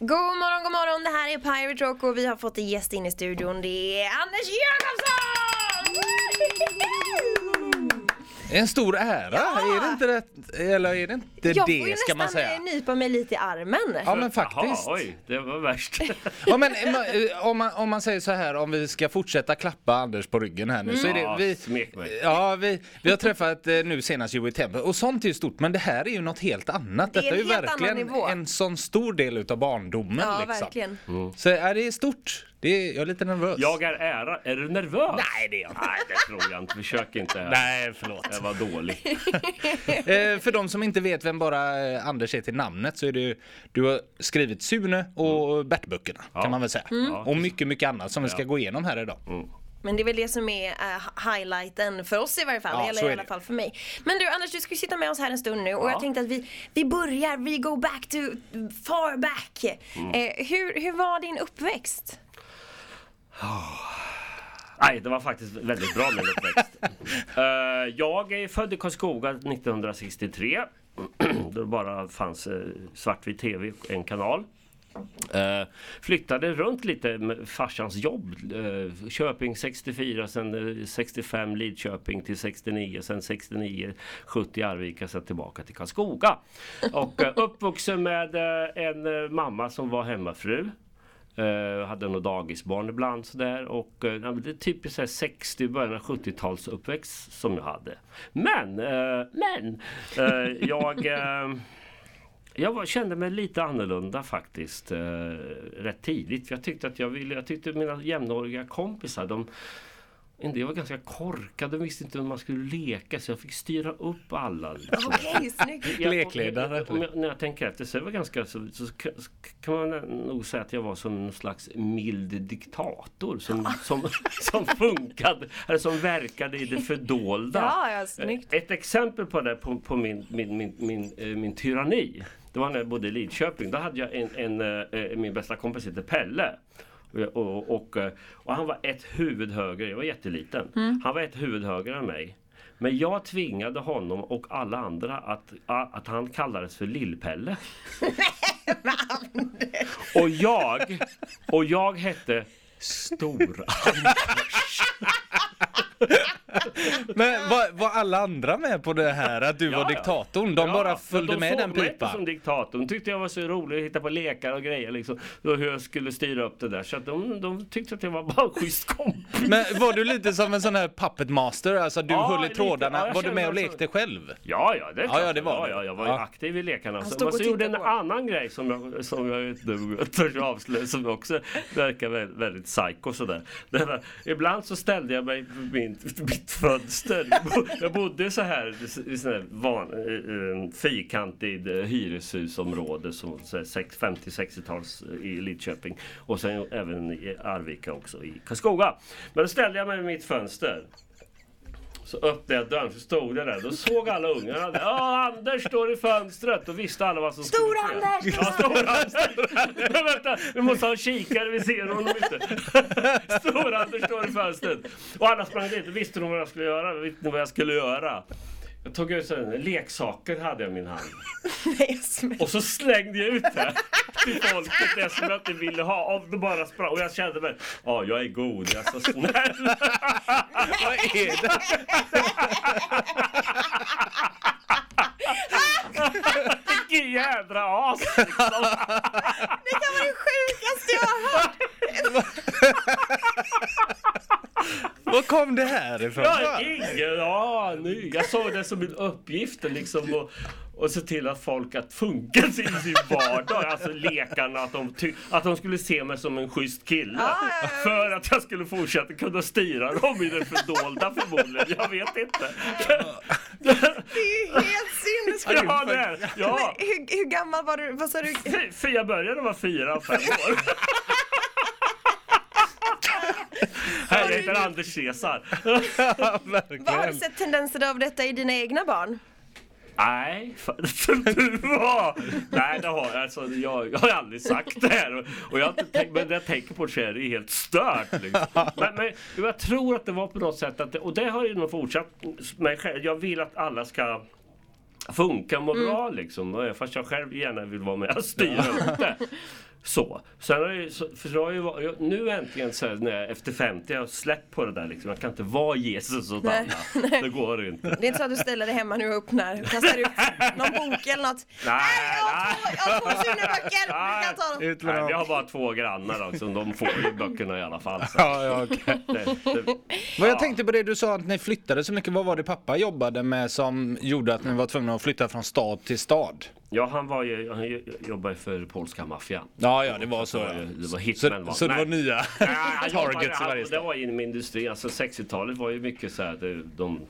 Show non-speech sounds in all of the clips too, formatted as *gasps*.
God morgon, god morgon. Det här är Pirate Rock och vi har fått en gäst in i studion. Det är Anders Jakobsson! En stor ära, Ja. är det inte det? Eller är det inte Jag får det ska man säga? eh, nypa mig lite i armen. Ja men faktiskt. Jaha, oj, det var värst. Ja, men, eh, om, man, om man säger så här, om vi ska fortsätta klappa Anders på ryggen här nu så är det Ja, vi, smek mig. Ja, vi, vi har träffat eh, nu senast Joey Temple och sånt är ju stort men det här är ju något helt annat. Det är Detta är en ju helt annan verkligen nivå. en sån stor del utav barndomen Ja, liksom. verkligen. Så är det är stort. Det är, jag är lite nervös. Jag är ära. Är du nervös? Nej det är jag inte. Nej, det tror jag inte. Försök inte här. Nej förlåt. Jag var dålig. *laughs* Eh, för de som inte vet vem bara eh, Anders är till namnet så är det ju, du har skrivit Sune och Bert-böckerna Ja. kan man väl säga. Mm. Och mycket, mycket annat som vi ska gå igenom här idag. Men det är väl det som är uh, highlighten för oss i varje fall, Ja, eller så i är alla det. fall för mig. Men du Anders, du ska ju sitta med oss här en stund nu och Ja. jag tänkte att vi, vi börjar, vi go back to far back. Mm. Eh, hur, hur var din uppväxt? Nej, det var faktiskt väldigt bra min uppväxt. *laughs* Eh, jag är född i Karlskoga 1963. *clears throat* Då det bara fanns uh, svartvit tv, en kanal. Eh, flyttade runt lite med farsans jobb. Eh, Köping 64, sen eh, 65 Lidköping till 69, sen 69, 70 Arvika, sen tillbaka till Karlskoga. Och uh, uppvuxen med eh, en eh, mamma som var hemmafru. Uh, hade nog dagisbarn ibland sådär och uh, det är typiskt 60 början av 70-tals uppväxt som jag hade. Men, eh, men eh, jag eh, jag var, kände mig lite annorlunda faktiskt eh, rätt tidigt. Jag tyckte att jag ville, jag tyckte mina jämnåriga kompisar de en del var ganska korkade, de visste inte hur man skulle leka så jag fick styra upp alla. Liksom. Okej, snyggt. *laughs* Lekledare. Om jag, när jag tänker efter så, det ganska, så, så kan- kan man nog säga att jag var som någon slags mild diktator som, som, som funkade, eller som verkade i det fördolda. Ja, ja, snyggt. Ett exempel på det, på, på min, min, min, min, eh, min tyranni. Det var när jag bodde i Lidköping. Då hade jag en, en, eh, min bästa kompis heter Pelle. Och, och, och, han var ett huvud högre, jag var jätteliten. Han var ett huvud högre än mig. Men jag tvingade honom och alla andra att, att han kallades för Lill-Pelle. *laughs* och jag, och jag hette Stor-Anders. *laughs* Men var, var alla andra med på det här att du Ja, var ja. diktatorn? De bara följde de med såg den mig inte pipan? som diktator. De tyckte jag var så rolig att hitta på lekar och grejer liksom. Och hur jag skulle styra upp det där. Så att de, de tyckte att jag var bara en schysst kompis. Men var du lite som en sån här puppet master? Alltså du Ja, höll i trådarna. Ja, var du med och så. lekte själv? Ja, ja, det Ja, ja, det var ja, ja, jag var ju Ja. aktiv i lekarna. Så, stod men så gjorde en på. annan grej som jag, som jag inte törs avslöja som också verkar väldigt, väldigt psycho sådär. Ibland så ställde jag mig min, mitt fönster. Jag bodde så här i sån här van, fyrkantig eh, hyreshusområde som 50-60-tals eh, i Lidköping. Och sen även i Arvika också i Karlskoga. Men då ställde jag mig vid mitt fönster. Så öppnade jag dörren så stod jag där. Då såg alla ungarna där. Ja, Anders står i fönstret. Då visste alla vad som skulle ske. Stor-Anders! Ja, Stor-Anders! Men vänta, vi måste ha en kikare. Vi ser honom inte. Stor-Anders står i fönstret. Och alla sprang dit. Då visste de vad jag skulle göra. Visste ni vad jag skulle göra? Jag tog ut här, leksaker hade jag i min hand. *laughs* Nej. Och så slängde jag ut det till folket det som jag inte ville ha. Och, de bara sprang. och jag kände mig, ja jag är god, jag är så snäll. *laughs* Vad är det? Vilken jädra as liksom. Det kan vara det sjukaste jag har hört. *laughs* Var kom det här ifrån? Jag har ingen aning. Jag såg det som en uppgift liksom och, och se till att folk att funka i sin vardag. Alltså lekarna, att de, ty- att de skulle se mig som en schysst kille. Ja, ja. För att jag skulle fortsätta kunna styra dem i det fördolda förmodligen. Jag vet inte. Det är ju helt sinnessjukt. Ja, det är, ja. Men Hur, hur gammal var du? Vad sa du? För jag började vara fyra, fem år. Heter Anders Caesar. *laughs* Vad har du sett tendenser av detta i dina egna barn? Nej, för, för du var... Nej, det har jag. Alltså, jag, jag har aldrig sagt det här. Och, jag tänkt, men när jag tänker på det så är det helt stört. Liksom. Men, men jag tror att det var på något sätt att det, och det har ju nog fortsatt mig själv. Jag vill att alla ska funka och må bra liksom. Fast jag själv gärna vill vara med och styra upp det. Så. Sen har jag, ju- så, för jag har ju, varit- jag, nu äntligen så här, när jag, efter 50 jag har släppt på det där liksom. Jag kan inte vara Jesus åt Nej, alla. *laughs* Det går inte. Det är inte så att du ställer dig hemma nu och öppnar, kastar ut någon bok eller något. *laughs* Nej, jag har två, jag har två Sune-böcker! Du *laughs* kan ta dem. Nej, vi dem. har bara två grannar också. De får ju böckerna i alla fall. Så. Ja, ja, okej. Det, det, Vad jag tänkte på det du sa att ni flyttade så mycket. Vad var det pappa jobbade med som gjorde att ni var tvungna att flytta från stad till stad? Ja, han var ju, han jobbade för polska maffian. Ja, ja, det var så. Det var, det var Så, hitman var. så det var nya jobbade- *laughs* targets i varje han, Det var inom industrin. Alltså 60-talet var ju mycket så här. Det, de,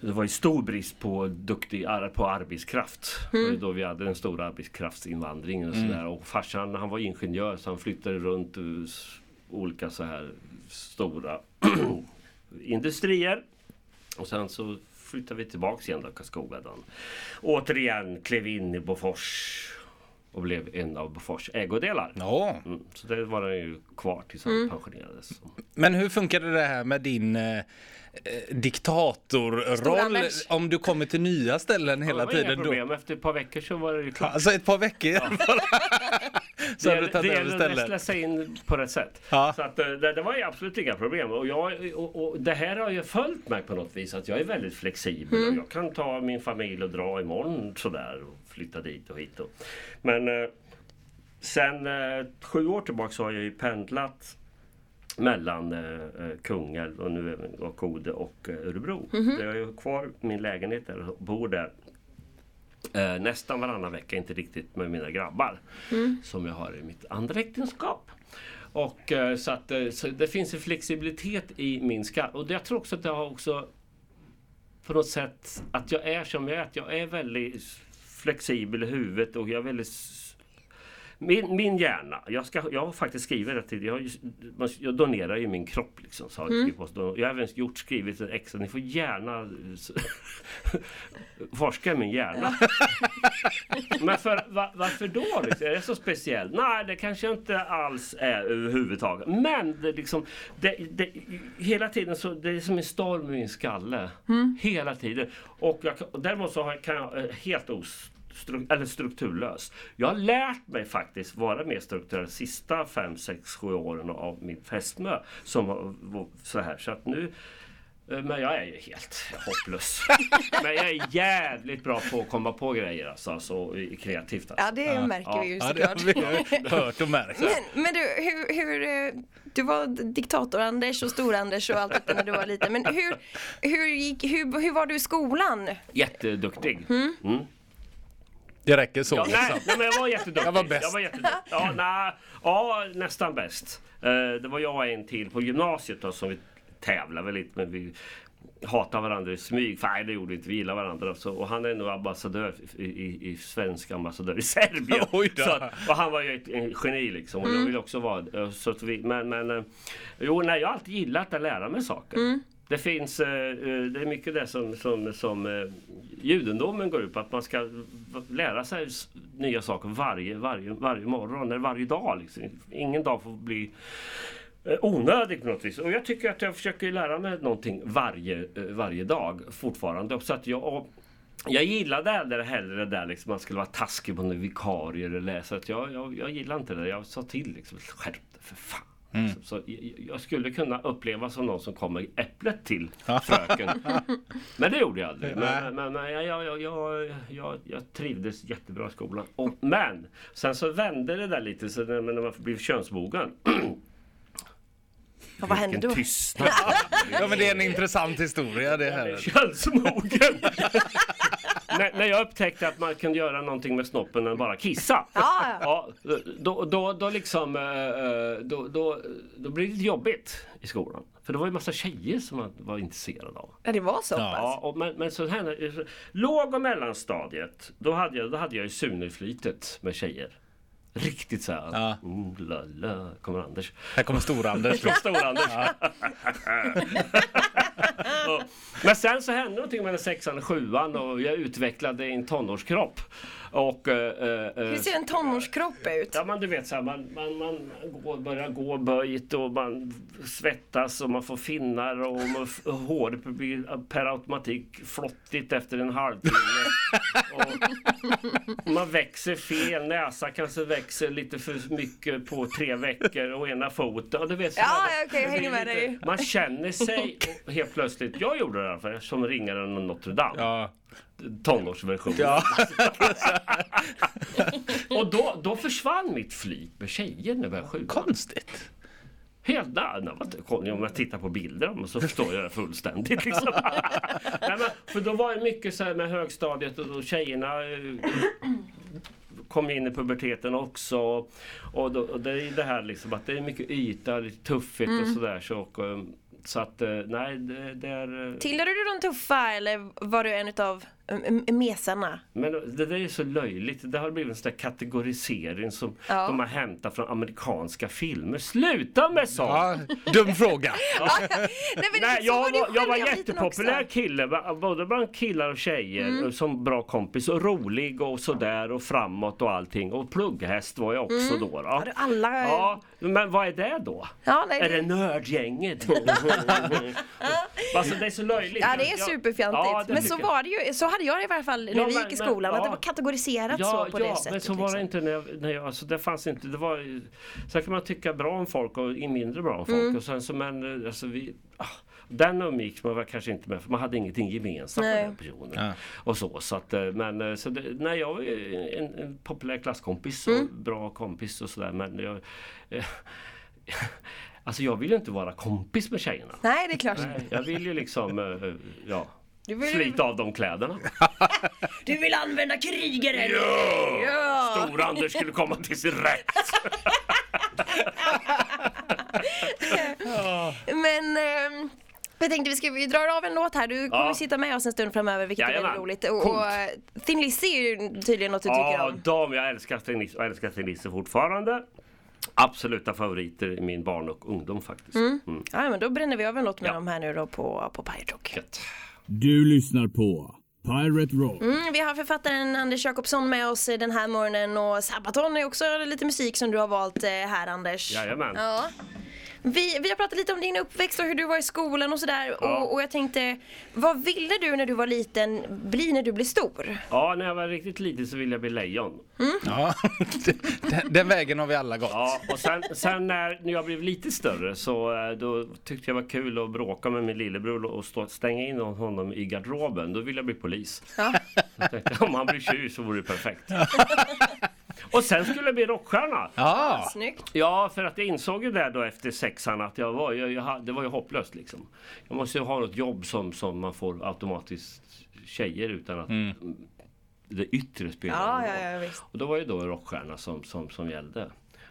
det var ju stor brist på duktig på arbetskraft. Det var ju då vi hade en stor arbetskraftsinvandring och sådär. Och farsan han var ingenjör så han flyttade runt s- olika så här stora *clears throat* industrier. Och sen så flyttade vi tillbaks igen då Karlskoga. Då. Återigen klev in i Bofors och blev en av Bofors ägodelar. Ja. Mm, så det var han ju kvar tills han pensionerades. Men hur funkade det här med din eh, eh, diktatorroll om du kommer till nya ställen hela det var tiden? inga Då? problem. Efter ett par veckor så var det ju klart. Alltså ett par veckor *laughs* *laughs* så har du det tagit det över gäller att stället. växla sig in på rätt sätt. Ja. Så att, eh, det, det var ju absolut inga problem. Och, jag, och, och det här har ju följt mig på något vis. Att jag är väldigt flexibel. Och jag kan ta min familj och dra imorgon sådär. Och flytta dit och hit. Och. Men eh, sen eh, sju år tillbaka så har jag ju pendlat mellan eh, eh, Kungälv och nu även och Kode och eh, Örebro. Jag har ju kvar min lägenhet där och bor där eh, nästan varannan vecka, inte riktigt med mina grabbar som jag har i mitt andra äktenskap. Och eh, så att eh, så det finns en flexibilitet i min skatt och jag tror också att jag har också på något sätt att jag är som jag är, att jag är väldigt flexibel i huvudet och jag är väldigt min, min hjärna, jag, ska, jag har faktiskt skrivit det till, jag, jag donerar ju min kropp liksom. Så har jag, jag har även gjort, skrivit ett extra, ni får gärna *laughs* forska i min hjärna. *laughs* Men för, va, varför då? Liksom? Är det så speciellt? Nej, det kanske inte alls är överhuvudtaget. Men det liksom, det, det, hela tiden så det är som en storm i min skalle. Hela tiden. Och, jag, däremot så jag, kan jag eh, helt os, stru, eller strukturlös. Jag har lärt mig faktiskt vara mer strukturell de sista 5, 6, 7 åren av min fästmö. Som så här. Så att nu eh, men jag är ju helt hopplös. *laughs* Men jag är jävligt bra på att komma på grejer alltså, alltså i- kreativt. Alltså. Ja, det märker vi ju Ja, det har såklart. vi hört och märkt. Men, men du, hur, hur, eh, du var diktator-Anders och stor-Anders och allt detta när du var liten. Men hur, hur, gick, hur, hur var du i skolan? Jätteduktig. Mm. Det räcker så. Ja, nej, liksom. nej, men jag var jätteduktig. Jag var bäst. Jag var jätteduktig. Ja, nej, ja, nästan bäst. Eh, det var jag och en till på gymnasiet då, som vi tävlade väl lite men vi hatade varandra i smyg. För, nej, det gjorde vi inte. Vi gillade varandra. Så, och han är nu ambassadör i, i, i svensk ambassadör i Serbien. *laughs* Oj då. Så att, och han var ju ett en geni liksom. Och jag vill också vara eh, så att vi, Men, men eh, jo, nej, jag har alltid gillat att lära mig saker. Det finns, eh, eh, det är mycket det som, som, som eh, judendomen går ut på. Att man ska lära sig nya saker varje, varje, varje morgon eller varje dag. Liksom. Ingen dag får bli onödig på något vis. Och jag tycker att jag försöker lära mig någonting varje, varje dag fortfarande. Så att jag, jag gillade det hellre det där liksom man skulle vara taskig på en vikarie eller läsa. Att jag, jag, jag gillar inte det. Jag sa till liksom, skärp dig för fan. Så, så jag, skulle kunna uppleva som någon som kommer äpplet till *laughs* fröken. Men det gjorde jag aldrig. Men, men, men jag, jag, jag, jag, jag, jag trivdes jättebra i skolan. Och, men sen så vände det där lite så när, när man blev könsmogen. Och vad hände Vilken då? tystnad. Ja men det är en intressant historia det här. Könsmogen! När, när jag upptäckte att man kunde göra någonting med snoppen än bara kissa. Ja, Ja, då, då, då liksom, eh, eh, då, då, då blev det lite jobbigt i skolan. För det var ju massa tjejer som man var intresserad av. Ja, det var så Ja. pass? Ja, och, men, men så här, låg och mellanstadiet, då hade jag, då hade jag ju Suneflytet med tjejer. Riktigt så här. Ja. Mm, la, la, kommer Anders. Här kommer Stor-Anders. *laughs* Stor-Anders. *laughs* Men sen så hände någonting med den sexan och sjuan och jag utvecklade en tonårskropp. Och, eh, eh, Hur ser en tonårskropp ut? Ja men du vet så här, man, man, man går, börjar gå böjt och man svettas och man får finnar och man, och håret blir per automatik flottigt efter en halvtimme. och man växer fel, näsa kanske växer lite för mycket på tre veckor och ena foten. Och du vet, så Ja, här, jag det hänger med dig. Man känner sig *laughs* helt plötsligt, jag gjorde det i alla fall som ringaren och Notre Dame. Ja. Tonårsversion. Ja. *laughs* Och då, då försvann mitt flyt med tjejer när jag var sju. Konstigt. Helt inte- om jag tittar på bilder så förstår jag det fullständigt. Liksom. *laughs* nej, men, för då var det mycket så här med högstadiet och, och tjejerna eh, kom in i puberteten också. Och, då, och det är det här liksom att det är mycket yta, lite tuffigt och sådär. Så, och, eh, så att eh, nej, det, det är... Eh, Tillhörde du de tuffa eller var du en utav mesarna? Men det där är så löjligt. Det har blivit en sån där kategorisering som Ja. de har hämtat från amerikanska filmer. Sluta med sånt! Ja, dum fråga. *laughs* Nej, men Nej, så jag var jag var jättepopulär också. kille, både bland killar och tjejer, Mm. som bra kompis och rolig och sådär och framåt och allting. Och plugghäst var jag också då. då. Mm. Har du alla... Ja, men vad är det då? Ja, nej, Är det- det nördgänget? *laughs* alltså det är så löjligt. Ja det är superfjantigt. Ja, det men så var det ju, så hade jag det i varje fall när Ja, vi men- gick i men- skolan. att ja. det var kategoriserat så på det ja, sättet. men så var det liksom. inte när jag, när jag alltså det fanns inte, det var Sen kan man tycka bra om folk och mindre bra om folk Mm. och sen så men eh, alltså vi ah, den umgicks man väl kanske inte med för man hade ingenting gemensamt med den personen. Ja. Och så, så att, eh, men eh, så det, nej jag var ju en, en populär klasskompis och Mm. bra kompis och sådär men jag eh, *laughs* Alltså jag vill ju inte vara kompis med tjejerna. Nej det är klart. Nej, jag vill ju liksom, ja, Du vill, slita av de kläderna. *laughs* du vill använda krigaren! Ja! Stor-Anders skulle komma till sin rätt. *laughs* Men ehm, jag tänkte vi ska vi drar av en låt här. Du kommer Ja. sitta med oss en stund framöver vilket är Jajamän. väldigt roligt. Och, Coolt. och eh, Thin Lizzy är ju tydligen något du tycker Ja, om. de, jag älskar tennis och älskar tenniser fortfarande. Absoluta favoriter i min barn och ungdom faktiskt. Mm. Ja men då bränner vi av en låt med Ja. dem här nu då på, på Pirate Rock. Du lyssnar på Pirate Rock. Mm, vi har författaren Anders Jakobsson med oss den här morgonen och Sabaton är också lite musik som du har valt eh, här Anders. Jajamän. Ja. Vi, vi har pratat lite om din uppväxt och hur du var i skolan och sådär Ja. och, och jag tänkte Vad ville du när du var liten bli när du blev stor? Ja, när jag var riktigt liten så ville jag bli lejon. Ja, *laughs* den, den vägen har vi alla gått. Ja, och sen, sen när när jag blev lite större så eh, då tyckte jag var kul att bråka med min lillebror och stå, stänga in honom i garderoben. Då ville jag bli polis. Ja. Jag tänkte, om han blir tjuv så vore det perfekt. *laughs* Och sen skulle jag bli rockstjärna. Ja, Snyggt. Ja, för att jag insåg ju där då efter sexan att jag var, jag, jag, det var ju hopplöst liksom. Jag måste ju ha något jobb som, som man får automatiskt tjejer utan att det yttre spelar Ja, ja, ja visst. Och då var ju då rockstjärna som, som, som gällde.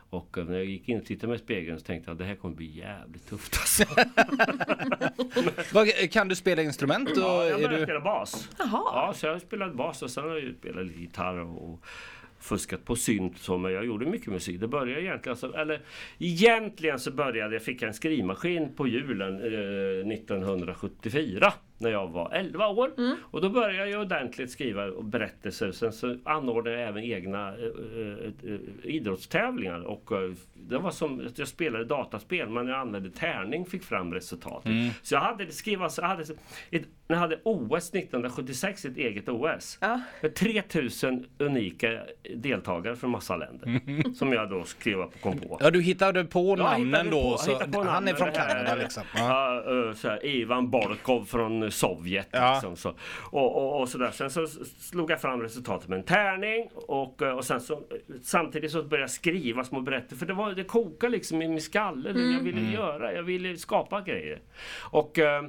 Och eh, när jag gick in och tittade mig i spegeln så tänkte jag att det här kommer bli jävligt tufft alltså. *laughs* Vad- kan du spela instrument? Och Ja, jag är du... spela bas. Jaha. Ja, så jag spelade bas och sen har jag spelat lite gitarr och fuskat på synt så, men jag gjorde mycket musik. Det började egentligen, så, eller egentligen så började jag, fick jag en skrivmaskin på julen eh, 1974 när jag var 11 år. Och då började jag ordentligt skriva och berättelser. Sen så anordnade jag även egna eh, eh, eh, idrottstävlingar. Och eh, det var som att jag spelade dataspel men jag använde tärning fick fram resultatet. Så jag hade så jag hade, ett, jag hade OS 1976, ett eget OS. Ja. Med 3000 unika deltagare från massa länder. *laughs* Som jag då skrev upp och kom på. Ja, du hittade på Ja, namnen hittade då. på- så på han är namnen, från Kanada liksom. Ja. Ja, eh, så här, Ivan Borkov från Sovjet. Ja. Liksom, så. Och, och, och sådär. Sen så slog jag fram resultatet med en tärning och, eh, och sen så samtidigt så började jag skriva små berättelser. För det, var, det kokade liksom i min skalle. Det jag ville göra. Jag ville skapa grejer. Och eh,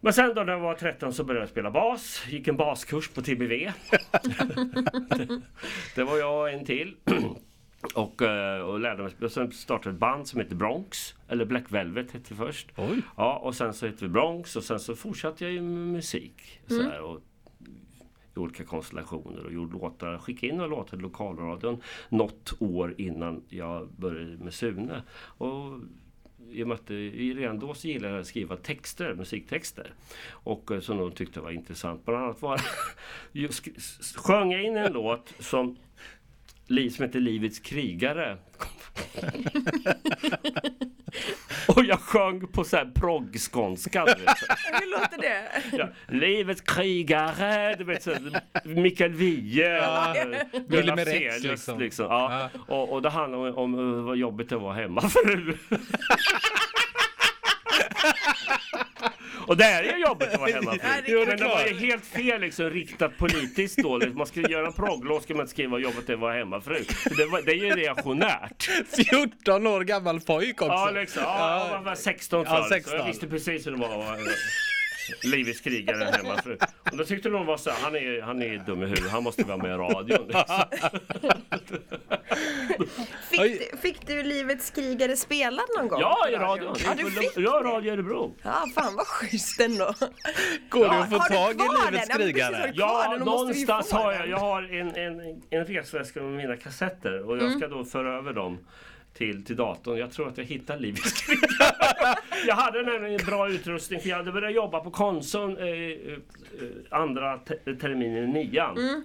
men sen då när jag var 13 så började jag spela bas. Gick en baskurs på TBV. *laughs* *laughs* det var jag och en till. *clears throat* Och, eh, och lärde mig. Och sen startade ett band som heter Bronx. Eller Black Velvet hette det först. Oj. Ja, och sen så hette vi Bronx och sen så fortsatte jag ju med musik. Så här, och i olika konstellationer och gjorde låtar. Skickade in några låtar i lokalradion något år innan jag började med Sune. Och i och med att redan då så gillade jag att skriva texter, musiktexter. Och eh, som de tyckte var intressant. Bland annat var *laughs* s- sjöng jag in en låt som, li- som heter Livets krigare. *laughs* Och jag sjöng på så här proggskånska. *laughs* Hur låter det? Ja, livets krigare, du vet så, Mikael Wiehe, ja. Rex, liksom. liksom. Ja. Och, och det handlar om, om vad jobbigt det var hemma fru. *laughs* Och det är ju jobbigt att vara hemma Ja, är Men det var ju helt fel liksom riktat politiskt då. Man skulle göra en progglåt ska man inte skriva vad jobbigt det var att vara hemmafru. Det, var, det är ju reaktionärt. 14 år gammal pojk också. Ja, liksom. Ja, man var 16 Ja, för. 16. Så jag visste precis hur det var att vara livets krigare hemmafru. Och då tyckte de var så här, han är, han är dum i huvudet, han måste vara med i radion. Fick, fick du Livets krigare spelad någon gång? Ja, i radion. Ja, du fick Ja, det. Radio Örebro. Ja, fan vad schysst ändå. Går det Ja, att få tag i Livets? Ja, krigare? Ja, ju någonstans har jag. Jag har en, en, en resväska med mina kassetter och jag ska då föra över dem till, till datorn. Jag tror att jag hittar Livets *laughs* jag hade nämligen en bra utrustning för jag hade börjat jobba på Konsum eh, eh, andra te- terminen i nian.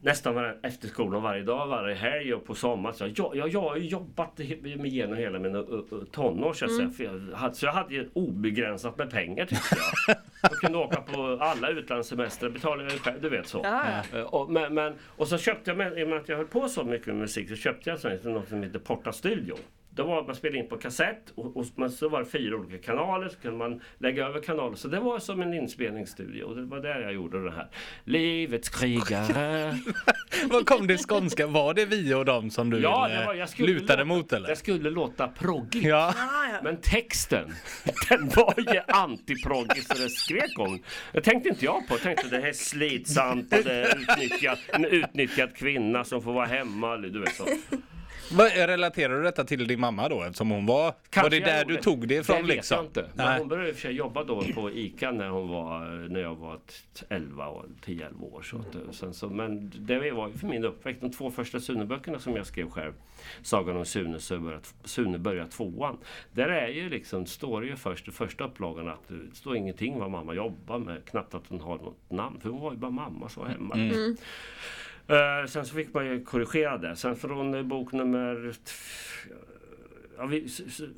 Nästan var, efter skolan varje dag, varje helg och på sommaren. Så jag, jag, jag har ju jobbat mig igenom hela mina tonår så, jag hade, så jag hade ju obegränsat med pengar tyckte jag. Jag kunde åka på alla utlandssemestrar, betalade jag själv, du vet så. Ja, Eh, Och, men, men, och så köpte jag, med, i och med att jag höll på så mycket med musik, så köpte jag något som heter Porta Studio. Det var man spelade in på kassett och, och men så var det fyra olika kanaler så kunde man lägga över kanaler. Så det var som en inspelningsstudio och det var där jag gjorde det här. Livets krigare. *laughs* Var kom det skånska? Var det vi och dem som du ja, eh, det var, jag skulle lutade låta, mot eller? Det skulle låta proggigt. Ja. Men texten, *laughs* den var ju antiproggig så det skrek om. Jag tänkte inte jag på. Jag tänkte det här är slitsamt och det är utnyttjat, en utnyttjad kvinna som får vara hemma. eller Du vet så. Vad, relaterar du detta till din mamma då eftersom hon var... Kanske var det där gjorde. du tog det ifrån det vet liksom? jag inte. Men Nej. hon började i och för sig jobba då på ICA när, hon var, när jag var t- 11 och 10-11 år. Så att, och sen så, men det var ju för min uppväxt. De två första Sune-böckerna som jag skrev själv. Sagan om Sune, Sune börjar tvåan. Där är ju liksom, står det ju först i första upplagan att det står ingenting vad mamma jobbar med. Knappt att hon har något namn. För hon var ju bara mamma så hemma. liksom. Eh, sen så fick man ju korrigera det. Sen från eh, bok nummer... Ja, vi,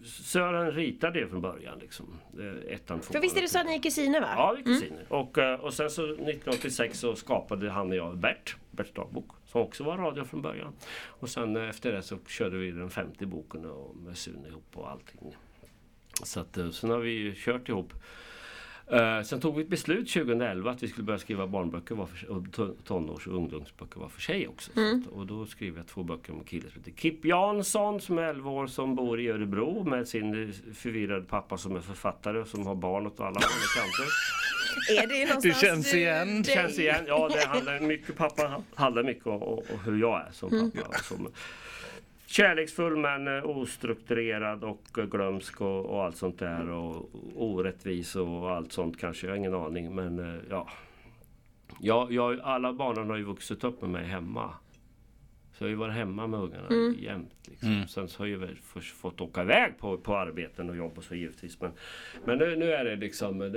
Sören ritade det från början. Liksom. Eh, Ettan, tvåan. För visst är det så att ni är kusiner va? Ja, vi är kusiner. Och, eh, och sen så 1986 så skapade han och jag Bert, Berts dagbok. Som också var radio från början. Och sen efter det så körde vi den 50 boken och med Sune ihop och allting. Så att, sen har vi ju kört ihop. Eh, sen tog vi ett beslut 2011 att vi skulle börja skriva barnböcker var för, sig- och to- tonårs och ungdomsböcker var för sig också. Så att, och då skrev jag två böcker om en kille som heter Kip Jansson som är 11 år som bor i Örebro med sin eh, förvirrade pappa som är författare och som har barn åt alla håll och kanter. *laughs* Är det någonstans Det känns igen. dig? Känns igen. Ja, det handlar mycket, pappa handlar mycket om, om, hur jag är som pappa. och Som, kärleksfull men eh, ostrukturerad och eh, glömsk och, och allt sånt där. Och orättvis och allt sånt kanske. Jag har ingen aning. Men eh, ja. Jag, jag, alla barnen har ju vuxit upp med mig hemma. Så jag har ju varit hemma med ungarna jämt. Liksom. Sen så har jag väl först fått åka iväg på, på arbeten och jobb och så givetvis. Men, men nu, nu är det liksom nu,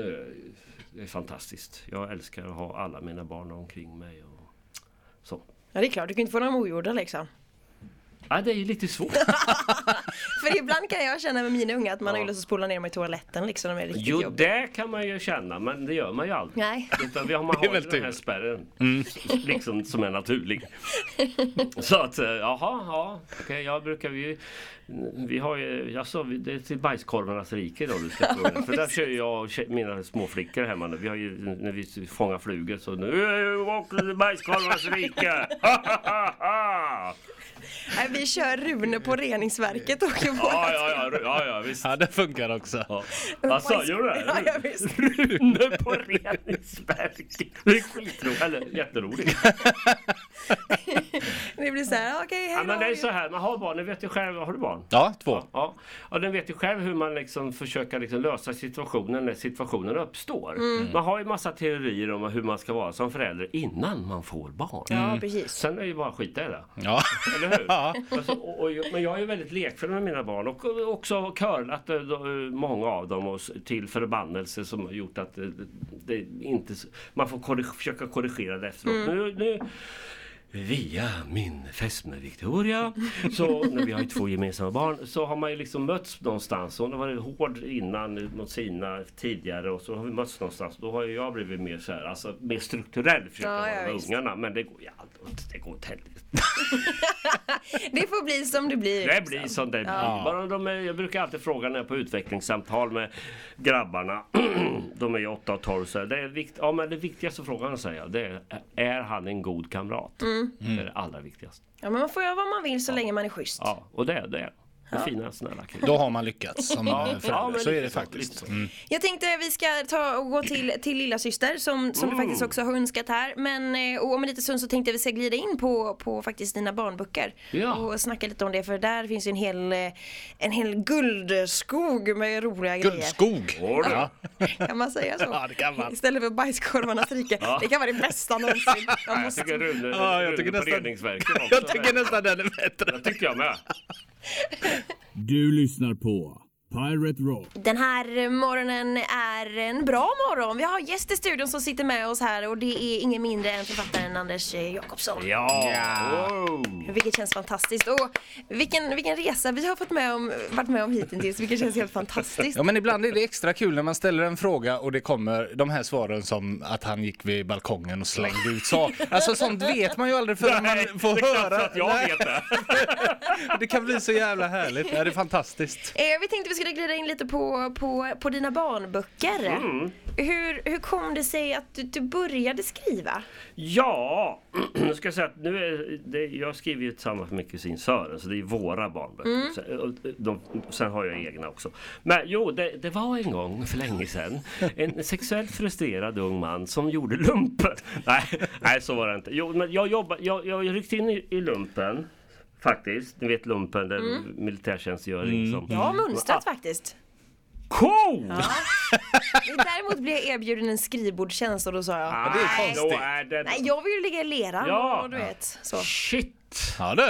det är fantastiskt. Jag älskar att ha alla mina barn omkring mig. Och så. Ja det är klart, du kan inte få dem ogjorda liksom. Ja, det är ju lite svårt. *laughs* För ibland kan jag känna med mina unga att man har ju Ja. lust att spola ner dem i toaletten liksom. De är riktigt Jo, jobbiga. det kan man ju känna, men det gör man ju aldrig. Nej. Utan vi har, *laughs* man har ju väl den här spärren *laughs* liksom som är naturlig. Så att, eh, jaha, ja, okej, jag brukar vi vi har ju, alltså, vi- det är till bajskorvarnas rike då du ska fråga. För där kör jag och mina små flickor hemma nu. Vi har ju, när vi fångar flugor så nu åker till bajskorvarnas rike! *laughs* Nej, vi kör Rune på reningsverket och. Ja, ja, ja, ja, ja visst. Ja, det funkar också. Ja. Alltså, gör det? Ja, ja, visst. Rune på reningsverket. Det är skitroligt, eller jätteroligt. *laughs* *laughs* Det blir så här, okej, Ja, hej men det är så här, man har barn, ni vet ju själv, har du barn? Ja, två. Ja, och den vet ju själv hur man liksom försöker liksom lösa situationen när situationen uppstår. Mm. Man har ju massa teorier om hur man ska vara som förälder innan man får barn. Ja, precis. Sen är det ju bara att skita i det. Ja. Eller hur? *laughs* Ja. Alltså, och, och, men jag är ju väldigt lekfull med mina barn och och också curlat eh, eh, många av dem och till förbannelse som har gjort att eh, det inte, man får korrig- försöka korrigera det efteråt. Nu, nu, Via min fästmö Victoria, så när vi har ju två gemensamma barn, så har man ju liksom mötts någonstans. Hon har varit hård innan mot sina tidigare och så har vi mötts någonstans. Då har ju jag blivit mer så här, alltså mer strukturell försöka Ja, vara med ungarna. Men det går ju aldrig det går åt helvete. *laughs* Det får bli som det blir. Det blir som det blir. Ja. Bara de är, jag brukar alltid fråga när jag är på utvecklingssamtal med grabbarna. *clears throat* de är ju 8 och 12. Så det, är vikt, ja, men det viktigaste frågan säger jag, det är, är han en god kamrat? Mm. Det är det allra viktigaste. Ja, men man får göra vad man vill så länge man är schysst. Ja, och det är det. Är fina snälla killar. Då har man lyckats som *laughs* Ja, förälder. ja, så är det faktiskt. Mm. Jag tänkte vi ska ta och gå till, till lilla syster som, som du faktiskt också har önskat här. Men eh, och om en liten stund så tänkte jag vi ska glida in på, på faktiskt dina barnböcker. Ja. Och snacka lite om det för där finns ju en hel, eh, en hel guldskog med roliga Guldskog! Åh, Ja. grejer. *laughs* Kan man säga så? Ja, det kan man. Istället för bajskorvarnas rike. Ja. Det kan vara det bästa någonsin. *laughs* Jag Jag måste... tycker Rune, Ja, jag Rune tycker på nästan- också. Jag tycker nästan den är bättre. Det tycker jag med. Du lyssnar på Pirate Rock. Den här morgonen är en bra morgon. Vi har gäst i studion som sitter med oss här och det är ingen mindre än författaren Anders Jakobsson. Ja! Wow. Vilket känns fantastiskt. Och vilken, vilken resa vi har fått med om, varit med om hittills. Vilket känns helt fantastiskt. Ja men ibland är det extra kul när man ställer en fråga och det kommer de här svaren som att han gick vid balkongen och slängde ut saker. Alltså sånt vet man ju aldrig förrän Nej, man får det är höra. att jag Nej, vet det. *laughs* det kan bli så jävla härligt. Ja, det är fantastiskt. Eh, vi tänkte vi skulle glida in lite på, på, på dina barnböcker. Mm. Hur, hur kom det sig att du, du började skriva? Ja, *clears throat* nu ska jag säga att nu är det, jag skriver ju tillsammans med min kusin Sören så det är våra barnböcker. Sen, och de, sen har jag egna också. Men jo, det, det var en gång för länge sedan en *laughs* sexuellt frustrerad ung man som gjorde lumpen. *laughs* Nej, nej så var det inte. Jo, men jag, jobba, jag, jag ryckte in i, i lumpen. Faktiskt, ni vet lumpen, den militärtjänstgöring som... Jag har mönstrat Ah. faktiskt. Cool! Men Däremot blev jag erbjuden en skrivbordstjänst och då sa jag det är nej. konstigt. Då är det... Nej, jag vill ju ligga i leran Ja. och du vet så. Shit! Ja du.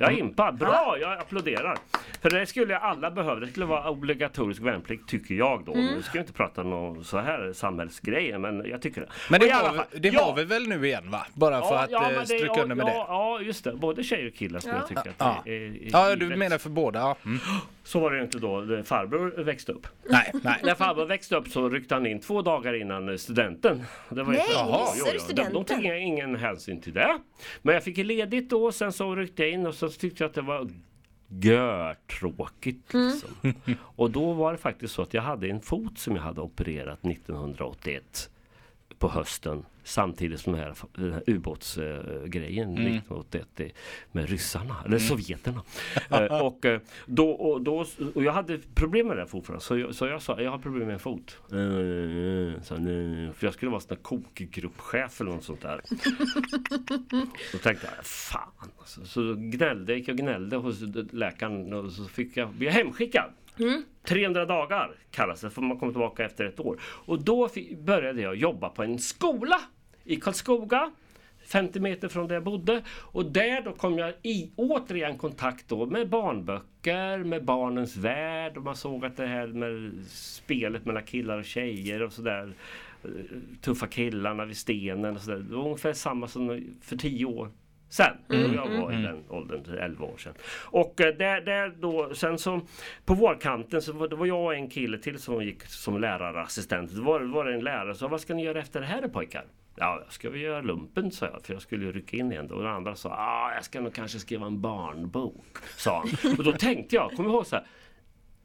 Jag är impad. Bra, jag applåderar. För det skulle alla behöva. Det skulle vara obligatorisk värnplikt tycker jag då. Nu ska jag inte prata någon så här samhällsgrejer men jag tycker det. Men det, har, fall- vi- det ja, har vi väl nu igen va? Bara för att men eh, det- stryka ja, under med ja, det. Ja, just det. Både tjejer och killar Ja. jag tycker att Ja, det är, är ja du menar för båda? Ja. Mm. Så var det ju inte då farbror växte upp. Nej, nej. När farbror växte upp så ryckte han in två dagar innan eh, studenten. Det var ju- Nej, Jaha. missade du De, de tog ingen, hänsyn till det. Men jag fick ledigt då, sen så ryckte jag in och så tyckte jag att det var görtråkigt. Liksom. Och då var det faktiskt så att jag hade en fot som jag hade opererat 1981 på hösten samtidigt som den här, den här ubåtsgrejen 1981 i- med ryssarna, eller sovjeterna. *laughs* Eh, och, eh, då, och, då, och jag hade problem med det här fortfarande så jag, så jag sa jag har problem med en fot. Eh, Så, för jag skulle vara sån där kokgruppchef eller något sånt där. *laughs* Då tänkte jag, fan alltså. Så gnällde, jag och gnällde hos läkaren och så fick jag, jag hemskickad. 300 dagar kallas det för man kommer tillbaka efter ett år. Och då började jag jobba på en skola i Karlskoga. 50 meter från där jag bodde. Och där då kom jag i återigen kontakt då med barnböcker, med barnens värld. Och man såg att det här med spelet mellan killar och tjejer och sådär. eh, Tuffa killarna vid stenen och sådär. Det var ungefär samma som för 10 år sen. Mm, jag var i den åldern, 11 år sedan. Och eh, där, där då, sen så på vårkanten så var det var jag och en kille till som gick som lärarassistent. Då var, var det en lärare som sa, vad ska ni göra efter det här pojkar? Ja, ska vi göra lumpen sa jag, för jag skulle ju rycka in igen. Och den andra sa, ah, jag ska nog kanske skriva en barnbok, sa han. Och då tänkte jag, kom ihåg så här,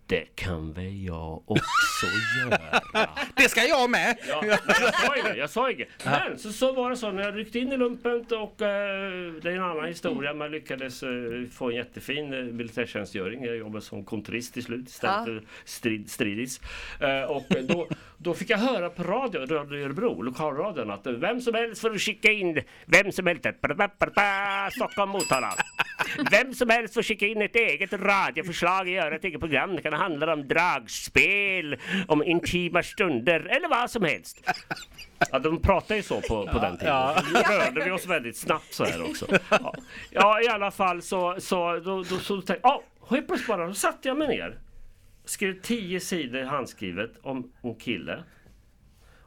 det kan väl jag också göra. *laughs* Det ska jag med! Ja, men jag sa inget, jag sa inget. Men så, så var det så när jag ryckte in i lumpen och eh, det är en annan historia. Man lyckades eh, få en jättefin eh, militärtjänstgöring. Jag jobbade som kontorist till slut för strid, stridis. Och då, då fick jag höra på radio, Radio Örebro, lokalradion att vem som helst får skicka in, vem som helst, Stockholm, Motala. Vem som helst får skicka in ett eget radioförslag, göra ett eget program. Kan handla om dragspel, om intima stunder eller vad som helst. Ja, de pratar ju så på, på den tiden. ja. Då rörde vi oss väldigt snabbt så här också. Ja, ja i alla fall så, så, då, då, så tänkte jag, ja, helt plötsligt bara, då satte jag mig ner. Skrev tio sidor handskrivet om en kille.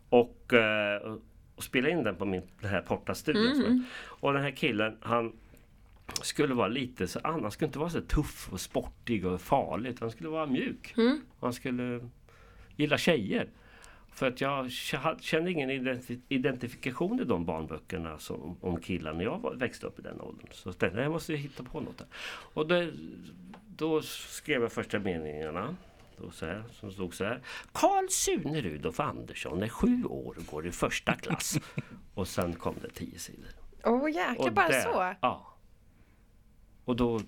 Och, eh, och spelade in den på min den här portastudion. Och den här killen, han skulle vara lite så, han skulle inte vara så tuff och sportig och farlig han skulle vara mjuk. Han skulle gilla tjejer. För att jag kände ingen identi- identifikation i de barnböckerna som, om killar när jag var, växte upp i den åldern. Så jag tänkte, jag måste hitta på något där. Och det, då skrev jag första meningarna. Då så här, som stod så här. Karl Sune Rudolf Andersson är sju år och går i första klass. *laughs* och sen kom det tio sidor. Åh jäklar, bara där- så? Ja. Och då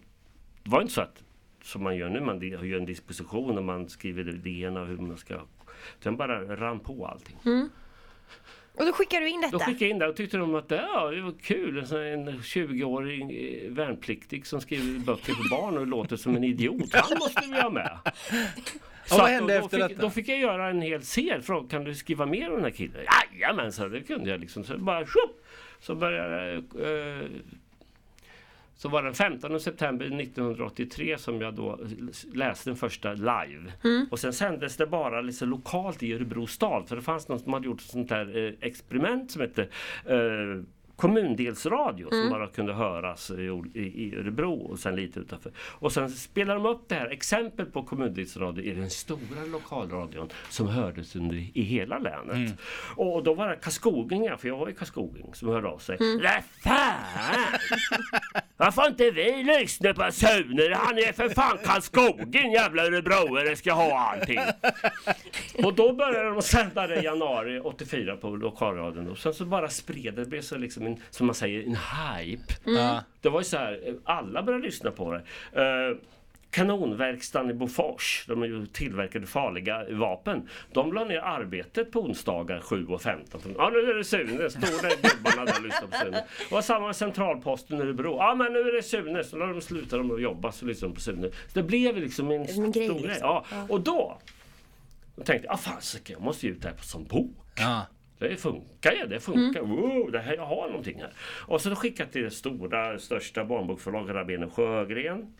det var inte så att som man gör nu, man gör en disposition och man skriver idéerna hur man ska... Sen bara rann på allting. Och då skickar du in Då detta? skickade jag in det och tyckte de att ja, det var kul. En, sån- en 20-årig eh, värnpliktig som skriver böcker för barn och låter som en idiot. Han måste vi ha med. Så vad hände då, då efter fick, detta? Då fick jag göra en hel serie. Fråga, kan du skriva mer om den här killen? Jajamän, så det kunde jag liksom. Så bara tjopp! Så började eh, så var det den 15 september 1983 som jag då läste den första live. Och sen sändes det bara liksom lokalt i Örebro stad. För det fanns någon som hade gjort ett sånt där eh, experiment som hette eh, kommundelsradio som bara kunde höras i, i, i Örebro och sen lite utanför. Och sen spelar de upp det här exempel på kommundelsradio i den stora lokalradion som hördes under, i hela länet. Och då var det karlskogingar, för jag var ju karlskoging, som hörde av sig. Mm. fan! Varför inte vi lyssna på Sune? Han är för fan Karlskogen jävla örebroare ska ha allting. Och då började de sända det i januari 84 på lokalradion. Och sen så bara spred det. Det blev så liksom en, som man säger, en hype. Ja. Det var ju så här, eh, alla började lyssna på det. Uh, Kanonverkstan i Bofors, de tillverkade farliga vapen. De la ner arbetet på onsdagar 7.15. Ja nu är det Sune, står det gubbarna där och lyssnar på Sune. Det var samma med centralposten i Örebro. Ja men nu är det Sune, så när de slutar de att jobba så lyssnar de på Sune. Så det blev liksom en, En grej, stor grej. liksom. Ja. Och då, då tänkte jag, ah, fan jag måste ge ut det här som bok. Ja. Det funkar ju, det funkar. Wow, det här, jag har någonting här. Och så skickade jag till det stora, största barnbokförlaget Rabén Sjögren.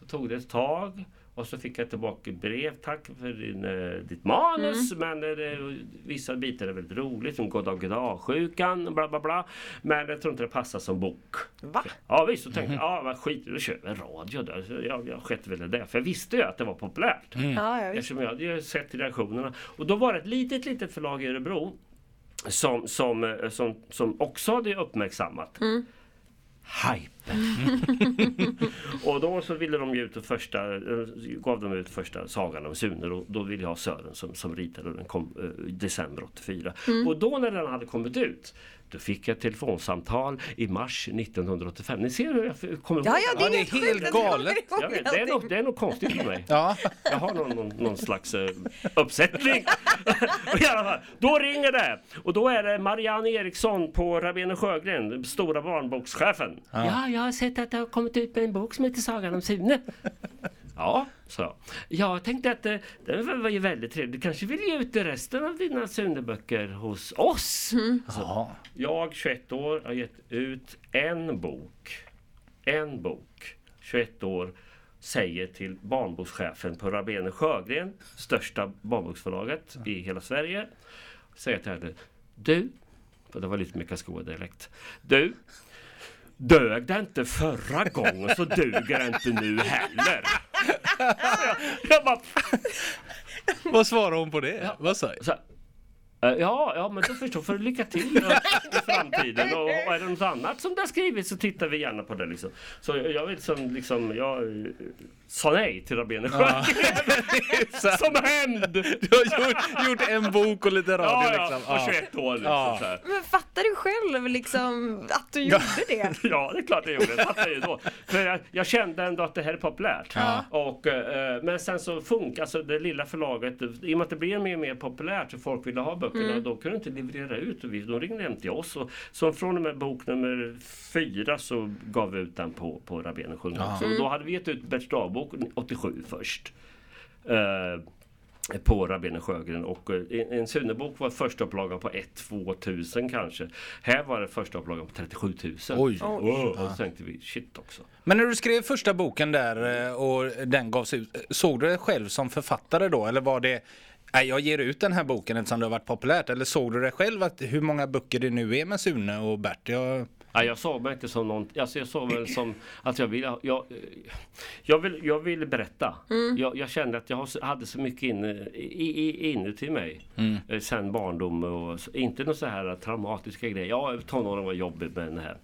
Så tog det ett tag. Och så fick jag tillbaka brev. Tack för din, eh, ditt manus. Men eh, det, vissa bitar är väldigt roligt. Som God dag God-sjukan. Bla bla bla. Men jag tror inte det passar som bok. Va? Ja visst, så tänkte jag, ja vad skit då kör vi en radio där. Så jag, jag sket väl i det. För jag visste ju att det var populärt. Ja, ja, visst. Eftersom jag hade sett reaktionerna. Och då var det ett litet, litet förlag i Örebro som, som, eh, som, som också hade uppmärksammat hypen. *laughs* och då så ville de ge ut första, eh, gav de ut första sagan om Sune och då ville jag ha Sören som, som ritade och den kom eh, i december 84. Och då när den hade kommit ut då fick jag ett telefonsamtal i mars 1985. Ni ser hur jag kommer ihåg Ja, ja, det är, Ja, det är helt sjukt galet. jag vet, det, är något, det är något konstigt med mig. Ja. Jag har någon, någon, någon slags eh, uppsättning. Och I alla fall, då ringer det! Och då är det Marianne Eriksson på Rabén Sjögren, stora barnbokschefen. Ja. Jag har sett att det har kommit ut en bok som heter Sagan om Sune. Ja, sa jag. Tänkte att det, det var ju väldigt trevligt. Du kanske vill ge ut resten av dina Sune-böcker hos oss? Ja. Jag, 21 år, har gett ut en bok. En bok. 21 år. Säger till barnbokschefen på Rabén Sjögren, största barnboksförlaget i hela Sverige. Säger till henne. Du, för det var lite med Karlskoga-dialekt. Du, dög det inte förra gången så duger det inte nu heller. jag, *laughs* jag bara, Vad svarade hon på det? Vad sa Eh, Ja, ja men då förstår för lycka till i framtiden. Och, och är det något annat som du har skrivit så tittar vi gärna på det. Liksom. Så jag, jag, vet som, liksom, jag eh, sa nej till Rabén ja. *laughs* Som hämnd! Du har gjort, gjort en bok och lite radio Ja, ja, liksom. och 21 år. Liksom, Ja. så här. Men fattar du själv liksom att du gjorde det? *laughs* Ja, det är klart jag gjorde. Det fattade jag ju då. För jag, jag kände ändå att det här är populärt. Och, eh, men sen så funkar alltså det lilla förlaget, i och med att det blir mer och mer populärt så folk ville ha böckerna, då kunde de inte leverera ut. Och vi, de ringde hem till oss. Och, så från och med bok nummer fyra så gav vi ut den på, på Rabén sjunga. Så då hade vi gett ut Berts dagbok 87 först. Eh, på Rabén Sjögren och eh, en, Sunebok var första upplagan på 1-2 tusen kanske. Här var det första upplagan på 37 000. Oj. Oh, och så tänkte vi shit också. Men när du skrev första boken där eh, och den gavs ut, såg du dig själv som författare då? Eller var det jag ger ut den här boken eftersom det har varit populärt. Eller såg du dig själv att hur många böcker det nu är med Sune och Bert? Jag... Nej, jag såg mig inte som någon, alltså jag såg väl som att jag ville, jag, jag vill, jag ville berätta. Jag, jag kände att jag hade så mycket inne, i, i, inuti mig eh, sen barndom och inte några så här traumatiska grejer. Ja, tonåren var jobbig med den här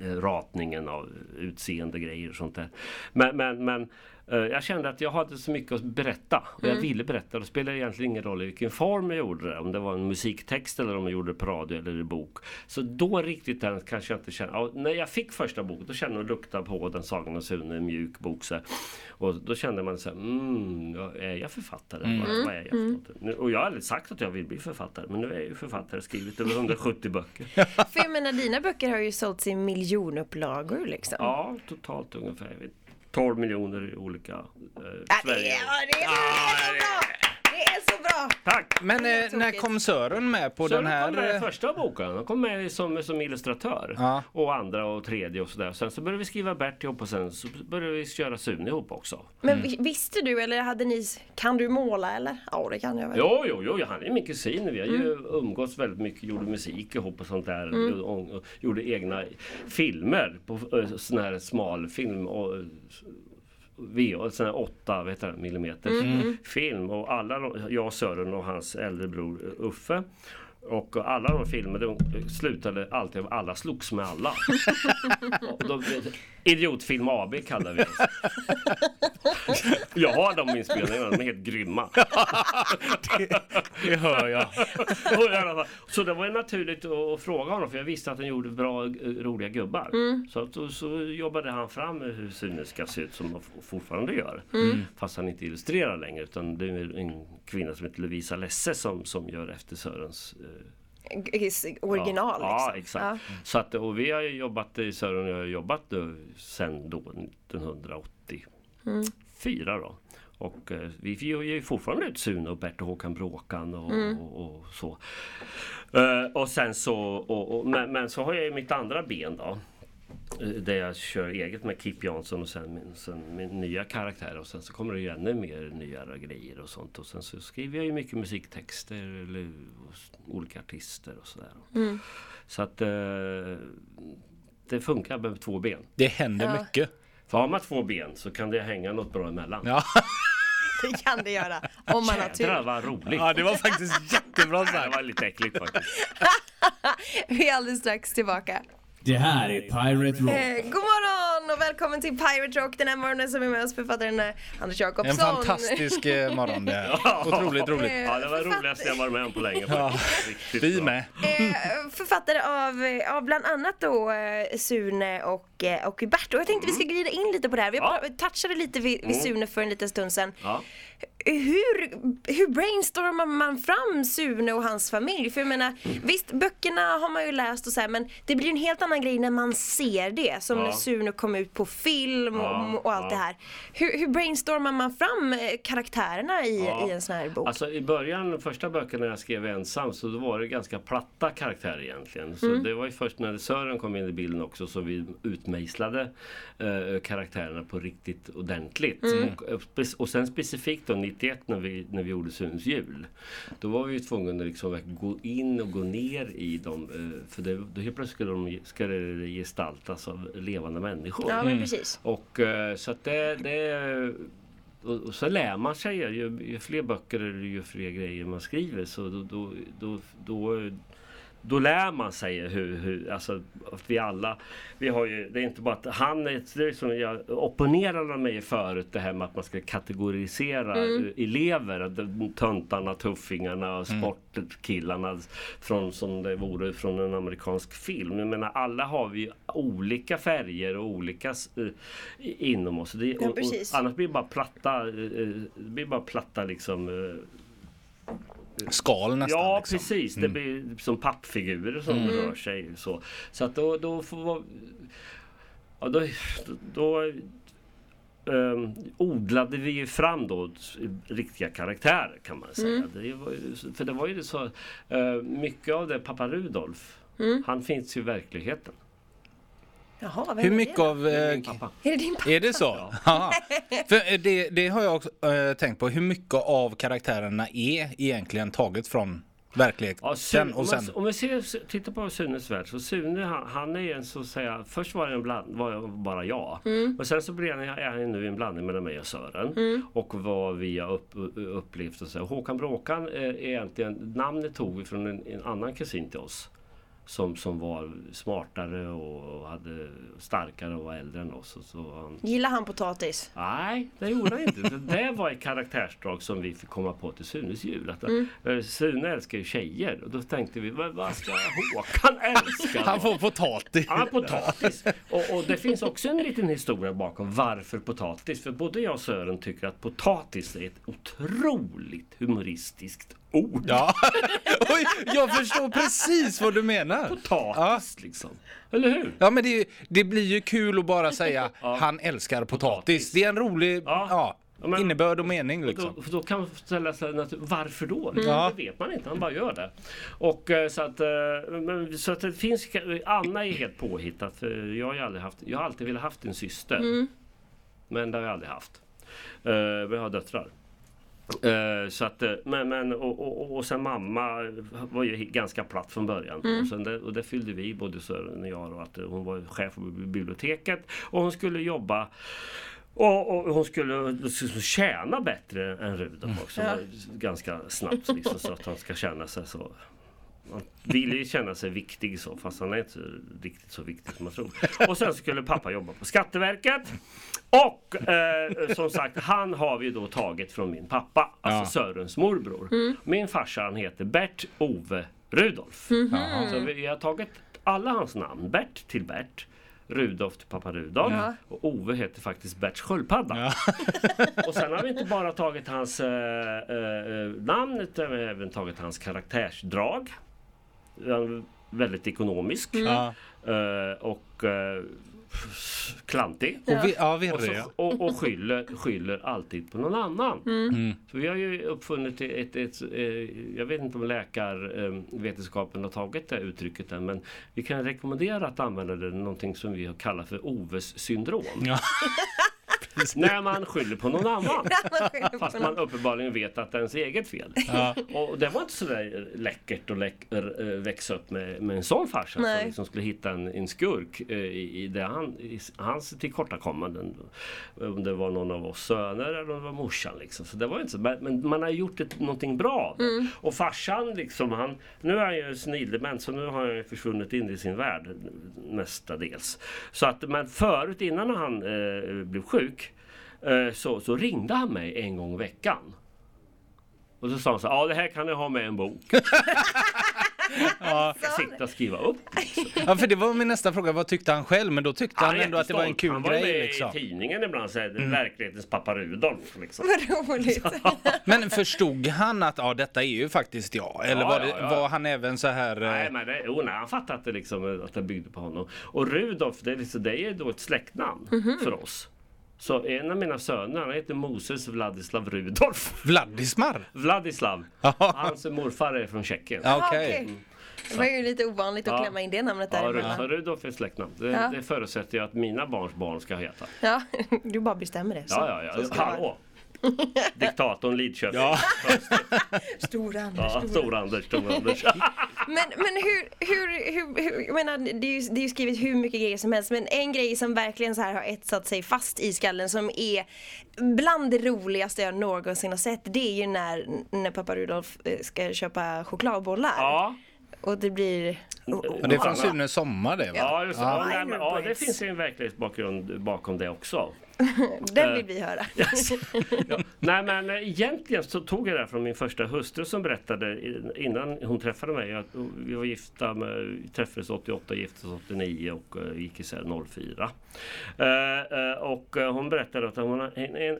eh, ratningen av utseende grejer och sånt där. Men, men, men jag kände att jag hade så mycket att berätta och jag ville berätta. Det spelade egentligen ingen roll i vilken form jag gjorde det. Om det var en musiktext eller om jag gjorde det på radio eller i bok. Så då riktigt den kanske jag inte kände. Ja, när jag fick första boken då kände jag lukta på den Sagan och Sune, en mjuk bok. Så här. Och då kände man så här, mm, är jag författare? Vad, vad är jag för något? Nu- Och jag har aldrig sagt att jag vill bli författare. Men nu är jag ju författare, skrivit över *laughs* 170 böcker. För jag menar dina böcker har ju sålts i miljonupplagor liksom. Ja, totalt ungefär 12 miljoner olika eh, Ja, det, Sverige. är, ja, det, är, det är så bra! Det är så bra! Tack! Men eh, när kom Sören med på Så den den kom med här? i eh, första boken. Han kom med som, som illustratör. Ja. Och andra och tredje och sådär. Sen så började vi skriva Bert ihop och sen så började vi köra Sune ihop också. Men vi- visste du eller hade ni, kan du måla eller? Ja det kan jag väl. Jo, jo, jo, han är min kusin. Vi har ju umgåtts väldigt mycket, gjorde musik ihop och sånt där. Och, och, gjorde egna filmer på uh, sån här smalfilm. Och, VH, sån här 8 vet du, millimeter. Film och alla jag, Sören och hans äldre bror eh, Uffe och alla de filmer de slutade alltid med alla slogs med alla. *laughs* De, Idiotfilm AB kallar vi oss. *laughs* Jag har de inspelningarna, de är helt grymma. Det hör jag. *laughs* Så det var naturligt att fråga honom för jag visste att han gjorde bra, eh, roliga gubbar. Så, att, då- så jobbade han fram hur Sune ska se ut som han fortfarande gör. Fast han inte illustrerar längre utan det är en kvinna som heter Lovisa Lesse som, som gör efter Sörens eh, Original ja, liksom. Ja, exakt. Så att, och vi har jobbat, i Sören och jag har jobbat då 1984 då. Och eh, vi ger ju fortfarande ut Sune och Bert och Håkan Bråkan och, och, och så. Eh, och sen så, och, men, men så har jag ju mitt andra ben då. Eh, Där jag kör eget med Kip Jansson och sen min, sen min nya karaktär och sen så kommer det ju ännu mer nyare grejer och sånt. Och sen så skriver jag ju mycket musiktexter eller olika artister och sådär. Så att eh, det funkar med två ben. Det händer Ja. mycket. För har man två ben så kan det hänga något bra emellan. Ja. *laughs* Det kan det göra. Om man har Jädrar tur. vad roligt! ja, det var faktiskt *laughs* jättebra Det sagt. var lite äckligt faktiskt. *laughs* Vi är alldeles strax tillbaka. Det här är Pirate Rock. Eh, god morgon och välkommen till Pirate Rock den här morgonen som är med oss författaren eh, Anders Jakobsson. En fantastisk eh, morgon det här. *laughs* Otroligt roligt. Ja, det var det roligaste jag varit med om på länge. Ja. faktiskt. Riktigt Vi med. Eh, författare av, eh, av bland annat då eh, Sune och, eh, och Bert. Och jag tänkte vi ska glida in lite på det här. Vi Ja. ja. touchade lite vid, vid Sune för en liten stund sedan. Ja. Hur, hur brainstormar man fram Sune och hans familj? För jag menar, visst böckerna har man ju läst och så här, men det blir en helt annan grej när man ser det. Som Ja. när Sune kom ut på film och, Ja, och allt ja. det här. Hur, hur brainstormar man fram eh, karaktärerna i, i en sån här bok? Alltså i början, de första böckerna jag skrev ensam så då var det ganska platta karaktärer egentligen. Så det var ju först när Sören kom in i bilden också så vi utmejslade eh, karaktärerna på riktigt ordentligt. Och, och spe- och sen specifikt då 91 när vi, när vi gjorde Sunes jul. Då var vi ju tvungna att liksom gå in och gå ner i dem. Eh, för det, då helt plötsligt skulle de ska det gestaltas av levande människor. Ja men precis. Och eh, så att det, det och, och så lär man sig. Ju, ju fler böcker eller ju fler grejer man skriver så då, då, då, då då lär man sig hur, hur alltså att vi alla, vi har ju, det är inte bara att han är, det är som jag opponerade mig förut det här med att man ska kategorisera elever, att töntarna, tuffingarna och sportkillarna från som det vore från en amerikansk film. Jag menar alla har vi olika färger och olika eh, inom oss. Det, Ja, och, och, annars blir det bara platta, eh, det blir bara platta liksom eh, Skal nästan. Ja liksom. precis, det blir som pappfigurer som rör sig så. Så att då, då får ja, då, då, ehm, odlade vi ju fram då riktiga karaktärer kan man säga. Det var, ju- för det var ju så eh, mycket av det pappa Rudolf Han finns ju i verkligheten. Jaha, vem Hur är mycket det? av... Det är Eh. Är det din pappa? är det så? Ja. *laughs* För eh, det, det har jag också eh, tänkt på. Hur mycket av karaktärerna är egentligen taget från verkligheten? Ja, Sune, och sen, om, vi ser, tittar på Sunes värld så Sune han, han är en så att säga Först var en bland, var jag bara jag och sen så blir han, är han nu en blandning mellan mig och Sören och vad vi har upp, upplevt och så. Håkan Bråkan är egentligen namnet tog vi från en, en annan kusin till oss som, som var smartare och hade starkare och var äldre än oss. Och så han, Gillar han potatis? Nej, det gjorde han inte. Det var ett karaktärsdrag som vi fick komma på till Sunes jul. Att, eh, Sune älskar ju tjejer och då tänkte vi, vad, vad ska Håkan älska? han då?" får potatis. Han har potatis. Och, och det finns också en liten historia bakom varför potatis. För både jag och Sören tycker att potatis är ett otroligt humoristiskt ord. Ja. *laughs* Oj, jag förstår precis vad du menar. Potatis liksom. Eller hur? Ja men det, det blir ju kul att bara säga han älskar potatis. Det är en rolig Ja. ja. Ja, men- innebörd och mening liksom. Då, för då kan man ställa sig varför då? Ja. Det vet man inte, han bara gör det. Och eh, så att, eh, men, så att det finns, Anna är helt påhittat. För jag har aldrig haft, jag har alltid velat haft en syster. Men det har jag aldrig haft. Uh, vi har döttrar. Eh, så att, eh, men, men, och, och, och sen mamma var ju ganska platt från början. Och, sen det, och det fyllde vi, både Sören och jag. Och att eh, hon var chef på biblioteket och hon skulle jobba och, och hon skulle tjäna bättre än Rudolf också. Ja. Ganska snabbt liksom, så att han ska känna sig så man vill ju känna sig viktig så fast han är inte riktigt så viktig som man tror. Och sen skulle pappa jobba på Skatteverket. Och eh, som sagt han har vi då tagit från min pappa, alltså Sörens morbror. Min farsa han heter Bert Ove Rudolf. Så vi har tagit alla hans namn, Bert till Bert. Rudolf till pappa Rudolf Ja. och Ove heter faktiskt Berts sköldpadda. Och sen har vi inte bara tagit hans eh, eh, namn utan vi har även tagit hans karaktärsdrag. Väldigt ekonomisk Ja. eh, och eh, klantig. Och vi, ja, Och, så, och, och skyller, skyller alltid på någon annan. Mm. Så vi har ju uppfunnit ett, ett, ett eh, jag vet inte om läkarvetenskapen har tagit det uttrycket än men vi kan rekommendera att använda det någonting som vi kallar för Oves syndrom. Ja. *laughs* När man skyller på någon annan. *laughs* Fast man uppenbarligen vet att det är ens eget fel. Ja. Och det var inte så där läckert att läck, äh, växa upp med, med en sån farsa Nej. som liksom skulle hitta en, en skurk eh, i, i, det han, i hans tillkortakommanden. Om det var någon av oss söner eller om det var morsan. Liksom. Så det var inte så, men man har gjort ett, någonting bra det. Och farsan liksom, han, nu är han ju senildement så nu har han försvunnit in i sin värld mestadels. Så att, men förut innan han eh, blev sjuk eh, så, så ringde han mig en gång i veckan. Och så sa han så ja det här kan ni ha med en bok. *laughs* Ja. Sitta och skriva upp. ja, för det var min nästa fråga. Vad tyckte han själv? Men då tyckte han är ändå att det var en kul han var grej med liksom. i tidningen ibland, så här, verklighetens pappa Rudolf. Liksom. Vad roligt. *laughs* Men förstod han att ja, detta är ju faktiskt jag? Eller Ja, var, det, ja, ja. var han även så här... eh, Nej, men det, jo, nej, han fattade att det, liksom, att det byggde på honom. Och Rudolf, det är, liksom, det är då ett släktnamn Mhm. för oss. Så en av mina söner, han heter Moses Vladislav Rudolf. Vladismar? *laughs* Vladislav. Ja. Hans morfar är från Tjeckien. Ja, Jaha, okej. okej. Det var ju lite ovanligt att Ja. klämma in det namnet Ja, däremellan. Rudolf, Rudolf är släktnamn. Det, Ja. det förutsätter jag att mina barns barn ska heta. Ja, du bara bestämmer det. Så, Ja, ja, ja. Hallå! *laughs* Diktatorn Lidköping. Ja. *laughs* Stora Anders. Ja, stora. Stor-Anders, Stor-Anders. *laughs* Men, men hur, hur, hur, hur, jag menar, det är, ju, det är ju skrivit hur mycket grejer som helst men en grej som verkligen så här har etsat sig fast i skallen som är bland det roligaste jag någonsin har sett det är ju när, när pappa Rudolf eh, ska köpa chokladbollar. Ja. Och det blir... Och det är från Sune Sommar det va? Ja, just det. Ja. Men, ja, det finns ju en verklighetsbakgrund bakom det också. *laughs* Den vill vi höra. *laughs* Yes. ja. Nej men eh, egentligen så tog jag det från min första hustru som berättade innan hon träffade mig att vi var gifta, med, träffades 88, gifte oss 89 och uh, gick isär 04. Eh, eh, och eh, hon berättade att hon,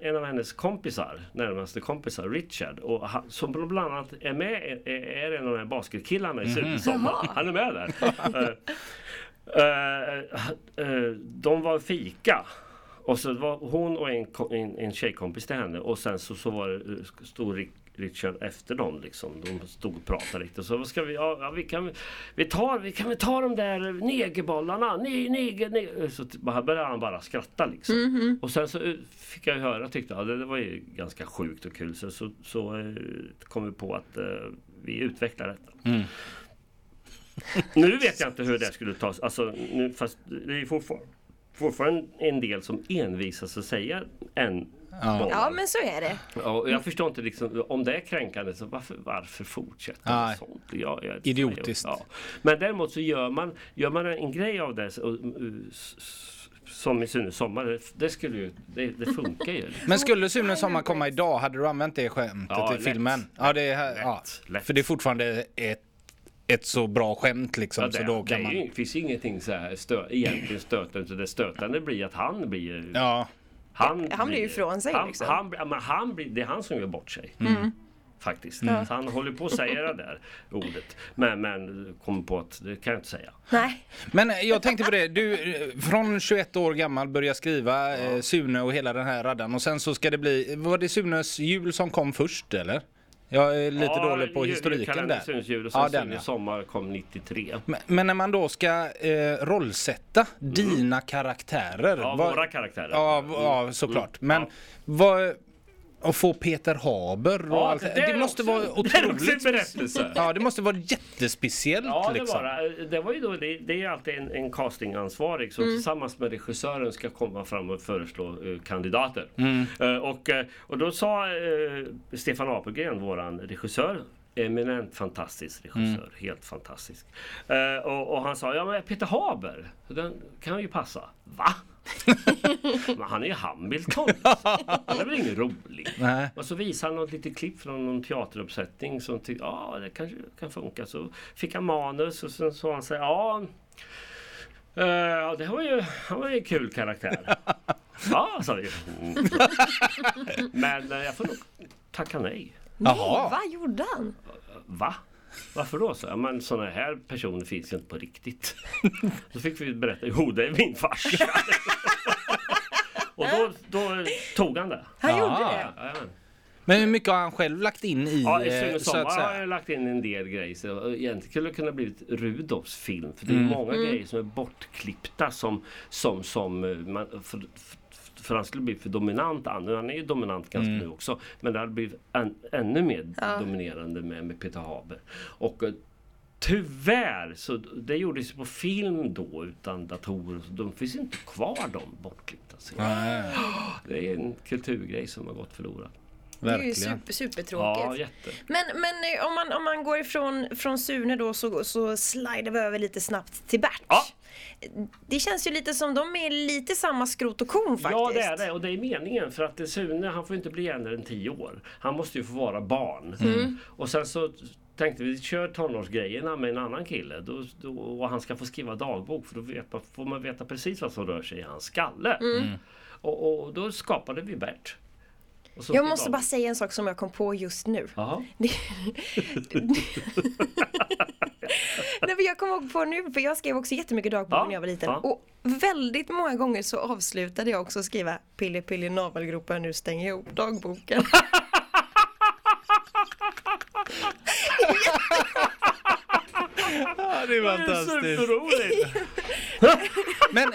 en, av hennes kompisar, närmaste kompisar, Richard, och han, som bland annat är med, är, en av de här basketkillarna i mm Sommar. Han är med där. *laughs* Eh, eh, eh, de var fika. Och så var hon och en, en, en tjejkompis till henne och sen så, så var det, eh, stod Richard efter dem liksom. De stod och pratade lite. Så vad ska vi, ja, ja, vi kan, vi tar, vi kan väl ta de där negerbollarna. Ne, neger, neger. Så t- bara började han bara skratta liksom. Och sen så eh, fick jag höra, tyckte jag, det, det var ju ganska sjukt och kul. Så, så, så eh, kom vi på att eh, vi utvecklar detta. Nu vet jag inte hur det skulle tas. Alltså, nu, fast det är ju fortfarande, fortfarande en del som envisas att säga en Ja. Ja men så är det. Ja, och jag förstår inte liksom, om det är kränkande så varför, varför fortsätta med sånt? Ja, jag, Idiotiskt. Ja. Men däremot så gör man, gör man en grej av det och, som i Sune Sommar, det, skulle ju, det, det funkar ju. Men skulle Sune Sommar komma idag, hade du använt det skämtet Ja, i lätt. filmen? Ja, det är, ja. Lätt, lätt. För det är fortfarande ett, ett så bra skämt liksom. Ja, det, så då det kan är man... ju, finns ingenting så här stö, egentligen stötande. Så det stötande blir att han blir Ja, Han, Han blir ju ifrån sig, han, liksom. han, men han blir, det är han som gör bort sig. Mm. Faktiskt. Så han håller på att säga det där ordet. Men, men kommer på att det kan jag inte säga. Nej. Men eh, jag tänkte på det, du eh, från 21 år gammal börjar skriva eh, Sune och hela den här raddan och sen så ska det bli, var det Sunes jul som kom först eller? Jag är lite dålig på historiken där. Och sen Ja, ja, den, ja. sommar kom 93. Men, men när man då ska eh, rollsätta dina karaktärer. Mm. Ja, vad- våra karaktärer. Ja, Mm. ja såklart. Men Ja. vad... Och få Peter Haber och Ja, allt. det Det, måste också- vara det otroligt... berättelse. Ja, det måste vara jättespeciellt Ja, det liksom. var det. Det var ju då, det, det är ju alltid en, en castingansvarig som tillsammans med regissören ska komma fram och föreslå eh, kandidater. Eh, och, eh, och då sa eh, Stefan Apelgren, våran regissör, eminent fantastisk regissör, helt fantastisk. Eh, och, och han sa, ja men Peter Haber, den kan ju passa. Va? *laughs* men han är ju Hamilton. Han är väl ingen rolig? Nej. Och så visade han något litet klipp från någon teateruppsättning som tyckte ja det kanske kan funka. Så fick han manus och sen sa han sig ja eh, det var ju, han var ju en kul karaktär. Ja, sa vi. Mm. *laughs* Men eh, jag får nog tacka nej. Jaha. Vad gjorde han? Va? Varför då? Så, ja, men sådana här personer finns ju inte på riktigt. *laughs* Så fick vi berätta, jo det är min farsa. *laughs* Och då, då tog han det. Han Ja. gjorde det? Jajamän. Men hur mycket har han själv lagt in i, Ja, i eh, Sune så att Sommar har säga? jag lagt in en del grejer. Så egentligen skulle det kunna blivit Rudolfs film. För det är Mm. många grejer som är bortklippta som, som, som eh, man, för, för, för han skulle bli för dominant. Han han är ju dominant ganska Mm. nu också. Men det hade blivit än, ännu mer Ja. dominerande med, med Peter Haber. Och eh, Tyvärr, så det gjordes på film då utan datorer. Så de finns inte kvar de bortklippta scenerna. Nej, *gasps* Det är en kulturgrej som har gått förlorad. Det är ju verkligen. super, supertråkigt. Ja, jätte. Men, men eh, om, man, om man går ifrån från Sune då så, så slidar vi över lite snabbt till Bert. Ja. Det känns ju lite som de är lite samma skrot och korn faktiskt. Ja det är det och det är meningen för att Sune han får inte bli äldre än 10 år. Han måste ju få vara barn. Mm. Och sen så tänkte vi kör tonårsgrejerna med en annan kille då, då, och han ska få skriva dagbok för då vet man, får man veta precis vad som rör sig i hans skalle. Mm. Och, och då skapade vi Bert. Och så Jag måste bara säga en sak som jag kom på just nu. *laughs* Nej, jag ihåg på nu, för jag skrev också jättemycket dagbok Ja, när jag var liten. ja. Och väldigt många gånger så avslutade jag också skriva Pille Pille navelgropen nu stänger jag ihop dagboken. *laughs* Ja, det är Det är superroligt! *laughs* Men,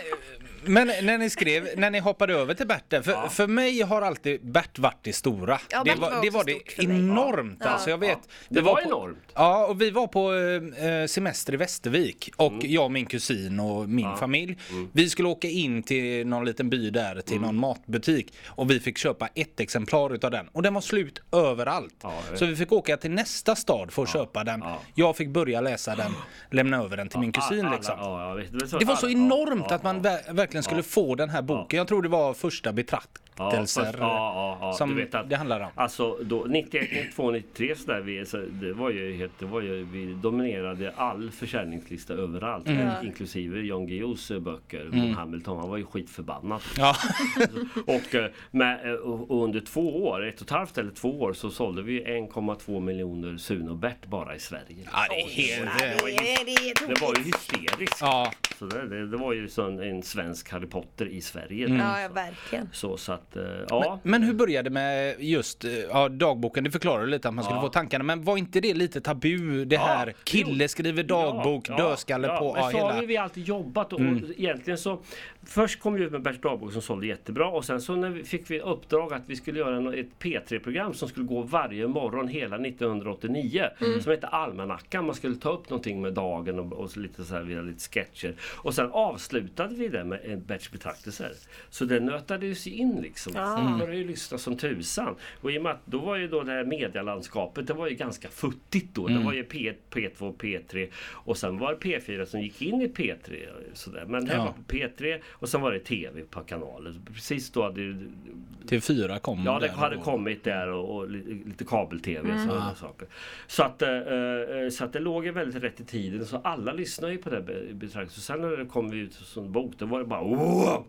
Men när ni skrev, när ni hoppade över till Bert där, för, för mig har alltid Bert varit det stora. Ja, det var, var det, var det enormt Ja. alltså. Jag vet. Ja, det vi var på, enormt. Ja, och vi var på eh, semester i Västervik och jag och min kusin och min familj. Vi skulle åka in till någon liten by där till någon matbutik och vi fick köpa ett exemplar utav den och den var slut överallt. Ja, Så vi fick åka till nästa stad för att köpa den. ja. Jag fick börja läsa den, lämna över den till min kusin Alla- liksom. ja, jag. Det var så enormt ja, att man ja. Ver- verkligen skulle få den här boken. Jag tror det var första Ja, fast- ja, ja, ja, som du vet att, det handlar om. Alltså då 91, 92, 93 så där, vi, så det var ju helt, det var ju, vi dominerade all försäljningslista överallt. Mm. Inklusive Jon Guillous eh, böcker. Von Hamilton, han var ju skitförbannad. Ja. *laughs* Och, eh, med, eh, och under två år, ett och ett halvt eller två år så sålde vi 1,2 miljoner Sune och Bert bara i Sverige. ja, det är helt... Det, det, är Det var ju hysteriskt. Ja, Så det, det, det var ju som en svensk Harry Potter i Sverige. Ja, ja, verkligen. Så, så att, eh, ja. men hur började det med just eh, ja, dagboken? Det förklarar lite att man skulle Ja. få tankarna. Men var inte det lite tabu? Det Ja, här kille skriver dagbok, Ja, dödskalle ja, på. Men Ja, så har hela. vi, vi alltid jobbat och, och egentligen så Först kom vi ut med Berts dagbok som sålde jättebra och sen så när vi, fick vi uppdrag att vi skulle göra en- ett P3-program som skulle gå varje morgon hela 1989 som hette Almanackan. Man skulle ta upp någonting med dagen och, och lite så här, vi hade lite sketcher. Och sen avslutade vi det med en Berts betraktelser. Så det nötade ju sig in liksom. Folk började ju lyssna som tusan. Och i och med att då var ju då det här medialandskapet, det var ju ganska futtigt då. Det var ju P, P2, P3 och sen var det P4 som gick in i P3. Sådär. Men det Ja. var på P3 och sen var det TV på kanalen. Precis då hade ju Till fyra kom Ja, det hade då. kommit där och, och li- lite kabel-tv och sådana saker. Så att, eh, eh, så att det låg ju väldigt rätt i tiden. Så alla lyssnar ju på det be- betraktelsen. Så sen när det kom ut som bok, då var det bara wow!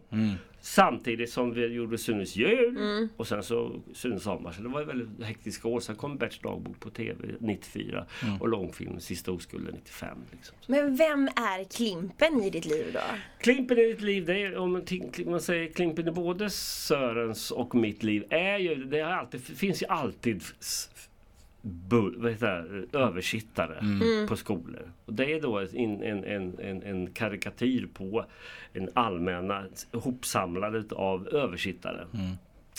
Samtidigt som vi gjorde Sunes jul och sen så Sunes sommar. Så det var väldigt hektiska år. Sen kom Berts dagbok på TV 94 och långfilm Sista oskulden 95. Liksom. Men vem är Klimpen i ditt liv då? Klimpen i ditt liv, det är, om man, säger Klimpen i både Sörens och mitt liv, är ju, det alltid, finns ju alltid s- bu, vad heter det, översittare på skolor. Och det är då en, en, en, en, karikatyr på en allmänna hopsamlad av översittare.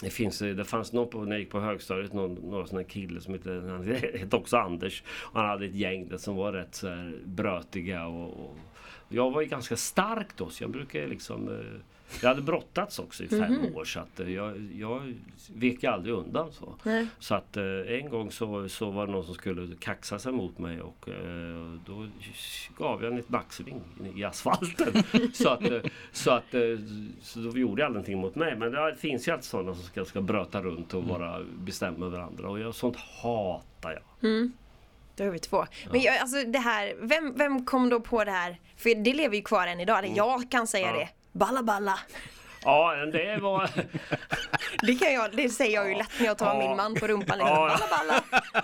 Det, finns, det fanns någon på, när jag gick på högstadiet, någon, någon sån här kille som hette, han hette också Anders. Och han hade ett gäng där som var rätt så här brötiga och, och jag var ju ganska stark då så jag brukar liksom eh, jag hade brottats också i fem år så att eh, jag, jag vek aldrig undan så. Nej. Så att eh, en gång så, så var det någon som skulle kaxa sig mot mig och eh, då gav jag en ett nacksving i- asfalten. *laughs* så att, så att så då gjorde jag någonting mot mig. Men det finns ju alltid sådana som ska, ska bröta runt och vara bestämma över andra och jag, sånt hatar jag. Då är vi två. Men jag, alltså det här, vem, vem kom då på det här? För det lever ju kvar än idag, eller jag kan säga Ja. det. Balla balla. Ja, det var... *laughs* Det, kan jag, det säger jag ju lätt när jag tar Ja. min man på rumpan. Liksom. Ja. Balla balla. *laughs*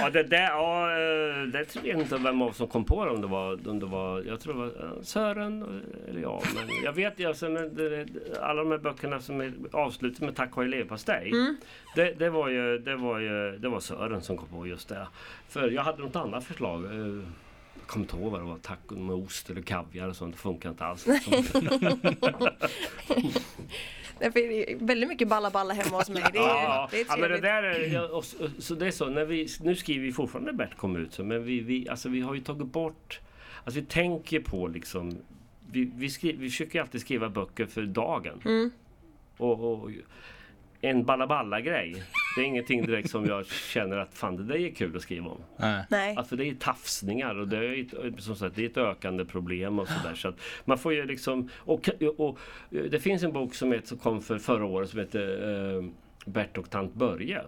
Ja, det där, ja, eh, det tror jag inte vem av som kom på det. Om det var, om det var jag tror det var eh, Sören eh, eller jag. Men jag vet ju, alltså, alla de här böckerna som är avslutade med Tack och leverpastej. Det, det, var ju, det, var ju, det var Sören som kom på just det. För jag hade något annat förslag. Jag kommer inte ihåg vad det var. Taco med ost eller kaviar och sånt. Det funkar inte alls. *laughs* Därför är det väldigt mycket balla balla hemma hos mig. Det är, Ja, det är ja, men det där är, och, så- det är så, när vi, nu skriver vi fortfarande Bert kom ut så, men vi, vi, alltså, vi har ju tagit bort, alltså vi tänker på liksom, vi, vi, skri, vi försöker ju alltid skriva böcker för dagen. Mm. Och, och en balla grej det är ingenting direkt som jag känner att fan det där är kul att skriva om. Nej. Nej. Alltså det är tafsningar och det är, ett, som sagt, det är ett ökande problem och sådär. Så att man får ju liksom, och, och, det finns en bok som, heter, som kom för förra året som heter eh, Bert och tant Börje.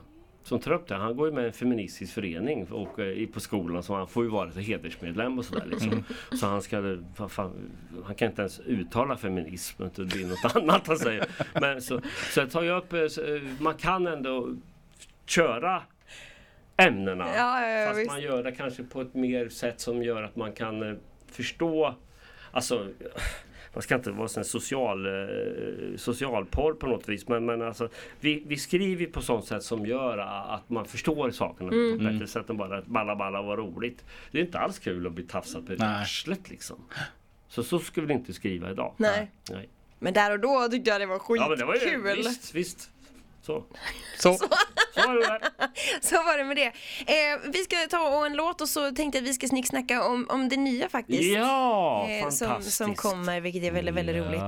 Som tar upp det. Han går ju med i en feministisk förening och eh, på skolan så han får ju vara så hedersmedlem och sådär liksom. Så han ska, fan, fan, han kan inte ens uttala feminism, det blir något *laughs* annat han säger. Men så, så jag tar ju upp, eh, eh, man kan ändå köra ämnena. Ja, ja, ja, Fast visst. man gör det kanske på ett mer sätt som gör att man kan förstå Alltså man ska inte vara sån social, eh, socialporr på något vis men, men alltså, vi, vi skriver på sånt sätt som gör att man förstår sakerna Mm. på ett bättre sätt än bara att balla balla var roligt. Det är inte alls kul att bli tafsad på arslet liksom. Så så skulle vi inte skriva idag. Nej. Nej. Men där och då tyckte jag det var skitkul. Ja men det var ju, visst, visst. Så. Så. *laughs* Så var det där. *laughs* Så var det med det. Eh, vi ska ta och en låt och så tänkte jag att vi ska snicksnacka om, om det nya faktiskt. Ja, Eh, som, som kommer, vilket är väldigt, väldigt roligt.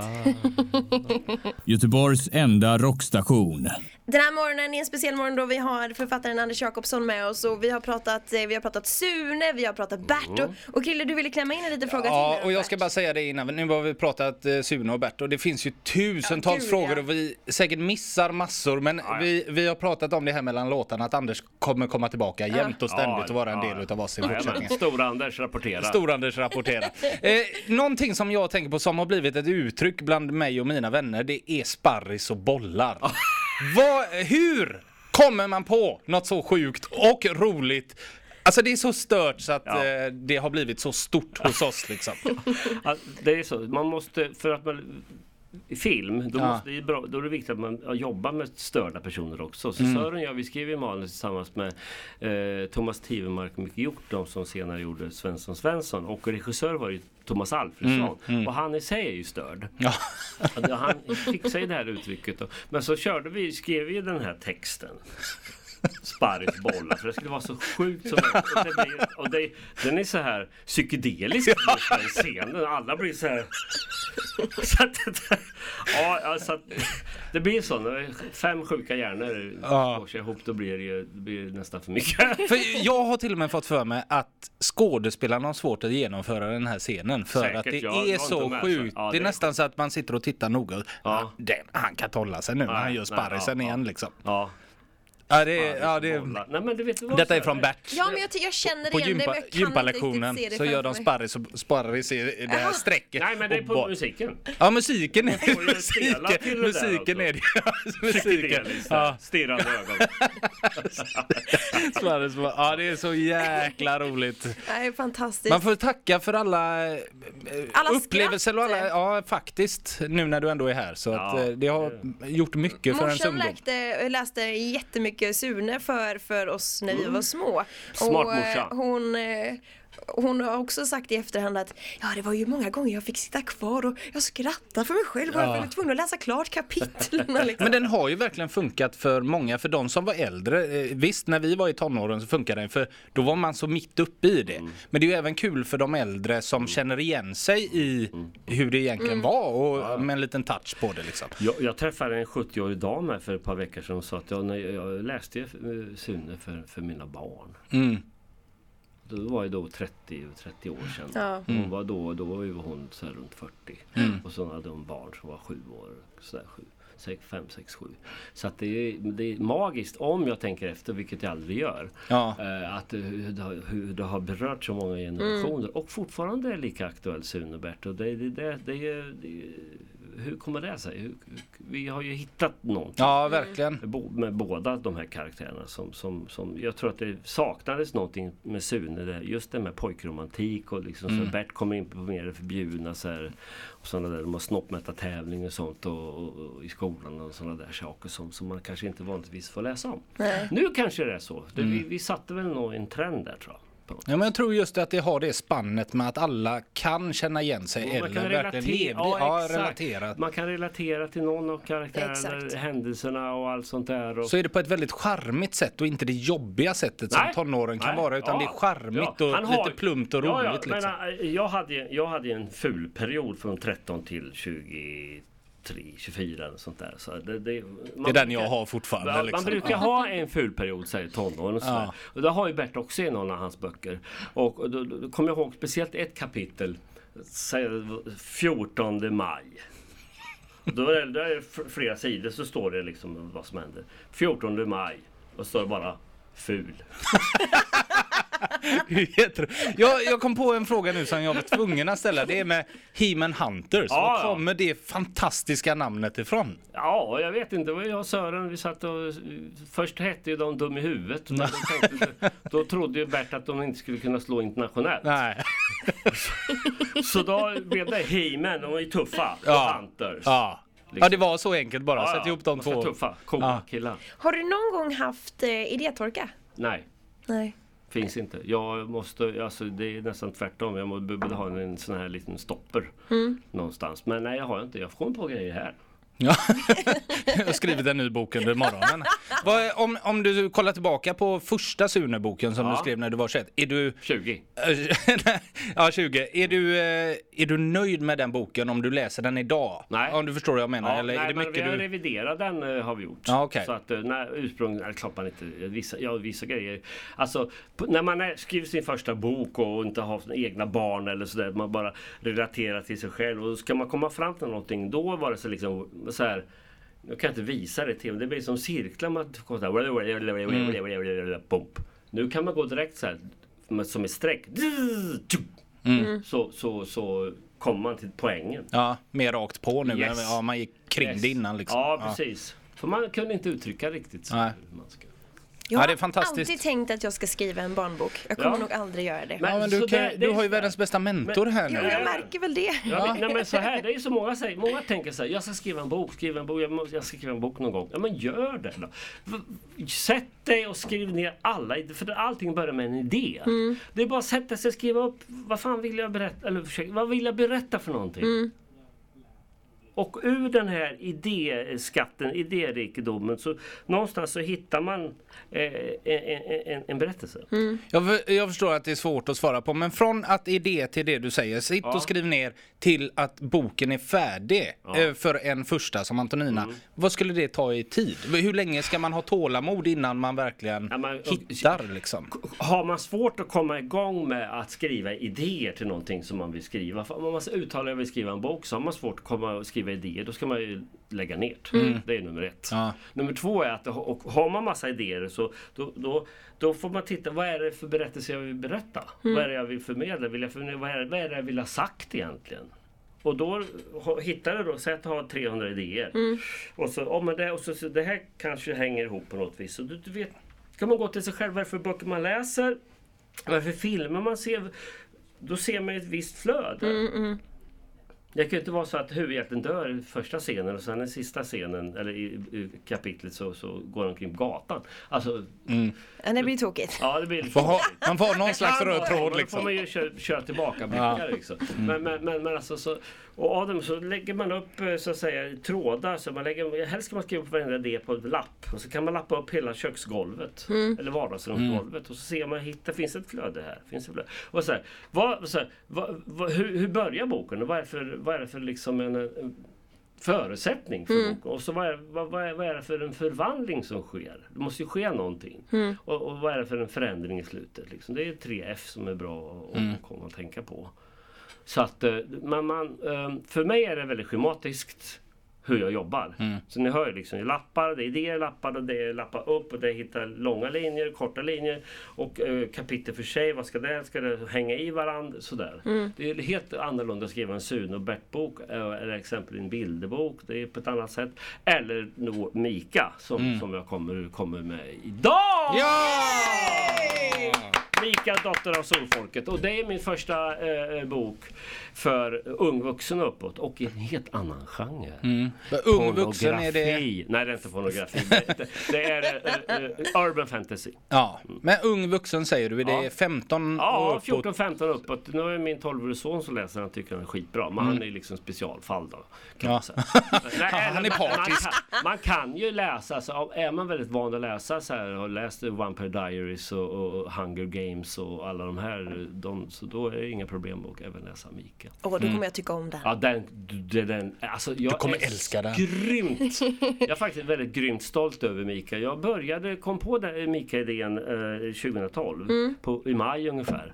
*laughs* Göteborgs enda rockstation. Den här morgonen är en speciell morgon då vi har författaren Anders Jakobsson med oss och vi har pratat, eh, vi har pratat Sune, vi har pratat Bert Mm. och, och Krille du ville klämma in en liten fråga till Ja, och jag ska bara säga det innan. Nu har vi pratat eh, Sune och Bert och det finns ju tusentals Ja, frågor och vi säkert missar massor. Men ja. vi, vi har pratat om det här mellan låtarna att Anders kommer komma tillbaka jämt och ständigt och vara en del utav oss i fortsättningen. Stor-Anders rapporterar. Stor-Anders rapporterar. *laughs* Eh, någonting som jag tänker på som har blivit ett uttryck bland mig och mina vänner det är sparris och bollar. *laughs* Vad, hur kommer man på något så sjukt och roligt? Alltså det är så stört så att Ja. eh, det har blivit så stort hos oss liksom. Ja, det är så, man måste, för att man film, då, Ja. måste, det är bra, då är det viktigt att man jobbar med störda personer också. Så Mm. Sören och jag, vi skrev ju manus tillsammans med eh, Thomas Tivemark och Micke Hjort, de som senare gjorde Svensson Svensson. Och regissör var ju Thomas Alfredsson. Och han i sig är ju störd. Mm, Ja. Ja, Han fixade ju det här uttrycket. Då. Men så körde vi, skrev vi den här texten. Sparrisbollar, för det skulle vara så sjukt som och, det blir, och det, Den är så här psykedelisk den scenen. Alla blir så här... Så att, ja, ja, så att, det blir så. När fem sjuka hjärnor Ja. slår sig ihop då blir det, ju, det blir nästan för mycket. För jag har till och med fått för mig att skådespelarna har svårt att genomföra den här scenen för Säkert, att det var är så sjukt. ja, det är det- nästan så att man sitter och tittar noga. Ja. "Ah, Den, han kan inte hålla sig nu när Nej, han gör nej, sparrisen ja, igen ja. liksom. Ja, det, är- ja, det, är-. Nej, men vet du vad, detta är från Bert. Ja men jag, jag känner På igen det men gympa, jag kan gympalektionen inte se det så gör de sparris och sparris i det här strecket. Nej men det är och på bara- musiken. Ja musiken är musiken, det musiken också. är det. Musiken. Ja, stirrande ögon. sparris, ja det är så jäkla roligt. Det är fantastiskt. Man får tacka för alla, eh, Alla upplevelser och alla, ja faktiskt, nu när du ändå är här. Så Ja, att eh, det har gjort mycket för ens Morsan ungdom. läste, läste jättemycket Sune för, för oss när vi var små. Smart och, eh, morsa. hon, eh, hon har också sagt i efterhand att ja det var ju många gånger jag fick sitta kvar och jag skrattade för mig själv och jag var tvungen att läsa klart kapitlen. *laughs* Liksom. Men den har ju verkligen funkat för många, för de som var äldre. Eh, Visst, när vi var i tonåren så funkade den, för då var man så mitt uppe i det. Men det är ju även kul för de äldre som känner igen sig i hur det egentligen var och med en liten touch på det liksom. Jag, jag träffade en 70-årig dam här för ett par veckor sedan och sa att jag, jag, läste eh, Sune för, för mina barn. Mm. Det var ju då 30, 30 år sedan. Ja. Hon var då, då var ju hon så här runt 40. Och så hade hon barn som var 7 år. Så där, 7, 6, 5, 6, 7. Så att det är, det är magiskt om jag tänker efter, vilket jag aldrig gör. Ja. Eh, att det, hur, det har, hur det har berört så många generationer och fortfarande är lika aktuell Sune Bert. Och det, det, det, det, är- det, är- hur kommer det sig? Hur, vi har ju hittat någonting. Ja, verkligen. Med båda de här karaktärerna som, som, som jag tror att det saknades någonting med Sune, det- just det med pojkromantik och liksom Mm. så Bert kommer in på mer det förbjudna så här, och sådana där, de har snoppmätartävling och sånt och, och, och i skolan och sådana där saker som, som man kanske inte vanligtvis får läsa om. Nej. Nu kanske det är så. Det, Mm. vi, vi satte väl nog en trend där tror jag. Ja, men jag tror just att det har det spannet med att alla kan känna igen sig Man eller verkligen lever ja, ja. Man kan relatera till någon av karaktärerna, händelserna och allt sånt där. Och, Så är det på ett väldigt charmigt sätt och inte det jobbiga sättet som Nej. tonåren kan Nej. vara utan Ja. det är charmigt Ja. och har- lite plumpt och Ja, ja, roligt. men, liksom. äh, jag, hade, jag hade en ful period från 13 till 23, 24 eller sånt där. Så det, det, Det man är den jag har fortfarande. Ja, liksom. Man brukar ha en ful period, säger tonåren och. Ja. Och det har ju Bert också i någon av hans böcker. Och, och då, då, då kommer jag ihåg speciellt ett kapitel, säg 14 maj. Då är det, då är det flera sidor så står det liksom vad som händer. 14 maj. Och så står det bara ful. *laughs* *laughs* Jag, jag kom på en fråga nu som jag var tvungen att ställa. Det är med He-Man Hunters. Ja, Var ja. kommer det fantastiska namnet ifrån? Ja, jag vet inte. Det var jag och Sören. Vi satt och... Först hette ju de Dum i huvudet. Men då, tänkte, då trodde ju Bert att de inte skulle kunna slå internationellt. Nej. *laughs* Så då blev det He-Man. De var ju tuffa. Och Ja. Hunters. Ja. ja, det var så enkelt bara. Ja, Sätt ja. ihop de två. tuffa, coola Ja. killar. Har du någon gång haft eh, idétorka? Nej. Nej. Finns inte. Jag måste, alltså det är nästan tvärtom. Jag måste behöver ha en sån här liten stopper någonstans. Men nej, jag har inte. Jag får på grejer här. Ja. *laughs* jag har skrivit en ny bok under morgonen. Vad, om, om du kollar tillbaka på första Sune-boken som Ja. du skrev när du var 21. Är du... 20. *laughs* ja, 20. Är du, eh, är du nöjd med den boken om du läser den idag? Nej. Om du förstår vad jag menar? Ja, Eller är nej, det men vi mycket har du... reviderat den eh, har vi gjort. Ja, okej. Så att eh, när ursprung, eller klart man inte, vissa, ja, vissa grejer. Alltså när man skriver sin första bok och inte har sina egna barn eller sådär. Man bara relaterar till sig själv och ska man komma fram till någonting då var det så liksom så här. Jag kan inte visa det till Det blir som cirklar man Pump. Nu kan man gå direkt så här som ett streck. Så, så, så kommer man till poängen. Ja, mer rakt på nu. Yes. Ja, man gick kring Yes. det innan liksom. Ja, precis. För man kunde inte uttrycka riktigt så Nej. hur man ska. Jag Ja, har det är fantastiskt. alltid tänkt att jag ska skriva en barnbok. Jag kommer Ja. nog aldrig göra det. Men- Ja, men du, kan, det- det du har ju världens bästa mentor här Jo, nu. jag märker väl det. Ja, men, nej, men så här, det är ju så många säger. Många tänker så här, jag ska skriva en bok, skriva en bok, jag, jag ska skriva en bok någon gång. Ja men gör det då. Sätt dig och skriv ner alla, för allting börjar med en idé. Det är bara att sätta sig och skriva upp, vad fan vill jag berätta, eller försöka, vad vill jag berätta för någonting? Och ur den här idéskatten, idérikedomen, så någonstans så hittar man eh, en, en, en berättelse. Jag, för- jag förstår att det är svårt att svara på, men från att idé till det du säger, sitt Ja. och skriv ner till att boken är färdig Ja. Mm. eh, för en första som Antonina. Vad skulle det ta i tid? Hur länge ska man ha tålamod innan man verkligen Ja, men- hittar liksom? Har man svårt att komma igång med att skriva idéer till någonting som man vill skriva. För om man uttalar jag vill skriva en bok så har man svårt att komma och skriva idéer. Då ska man ju lägga ner. Det är nummer ett. Ja. Nummer två är att och har man massa idéer så då, då, då får man titta vad är det för berättelse jag vill berätta? Vad är det jag vill förmedla? Vill jag förmedla vad, är, det- vad är det jag vill ha sagt egentligen? Och då hittar du då, säg att du har 300 idéer. Och så, oh, men det, och så, så, det här kanske hänger ihop på något vis. Så du, du vet, kan man gå till sig själv, vad är det för böcker man läser? Vad är det för filmer man ser? Då ser man ett visst flöde. Det kan ju inte vara så att huvudhjälten dör i första scenen och sen i sista scenen, eller i, i kapitlet så, så går han omkring på gatan. Alltså, Ja, det blir tokigt. ja det blir lite Får ha, man får någon slags röd tråd men Då får liksom. man ju köra, köra tillbaka blickar liksom. Men, men, men, men alltså så, och av dem så lägger man upp eh, så att säga trådar. Så man lägger, helst ska man skriva upp varenda idé på ett lapp. Och så kan man lappa upp hela köksgolvet. Eller vardagsrumsgolvet. Och så ser man, hittar, finns det ett flöde här? Finns det flöde? Och så här, vad, så här, vad, vad, hur, hur börjar boken? Och vad är det för, vad är det för liksom en, en förutsättning för boken. Och så vad är, vad, vad, är, vad är det för en förvandling som sker? Det måste ju ske någonting. Och, och vad är det för en förändring i slutet? Liksom? Det är tre F som är bra att att komma och tänka på. Så att eh, man, man, eh, för mig är det väldigt schematiskt hur jag jobbar. Så ni hör ju liksom, jag lappar, det är idéer lappar och det är lappa upp och det är hitta långa linjer, korta linjer och eh, kapitel för sig, vad ska det, ska det hänga i varandra? Sådär. Det är helt annorlunda att skriva en Sune och Bert-bok eh, eller exempel en bilderbok, det är på ett annat sätt. Eller nå Mika som, som jag kommer, kommer med idag! Ja! Mika, dotter av Solfolket. Och det är min första eh, bok för ung vuxen uppåt. Och i en helt annan genre. Mm. Ung vuxen är det... Nej, det är inte pornografi. Det, är eh, eh, urban fantasy. Ja, men ung vuxen säger du, är det Ja. 15 Ja, uppåt? 14-15 uppåt. Nu är min 12-årige son som läser han tycker han är skitbra. Men han är liksom specialfall då. Kan Ja. man säga. *laughs* Nej, Ja, han är man- partisk. Man kan, man kan ju läsa, alltså, är man väldigt van att läsa så här, har läst Vampire Diaries och, och Hunger Games och alla de här. De, så då är det inga problem att även läsa Mika. Åh, då kommer jag tycka om den. Ja, den, det, den, alltså jag Du kommer är älska den. Grymt! *laughs* Jag är faktiskt väldigt grymt stolt över Mika. Jag började, kom på den Mika-idén eh, 2012, på, i maj ungefär.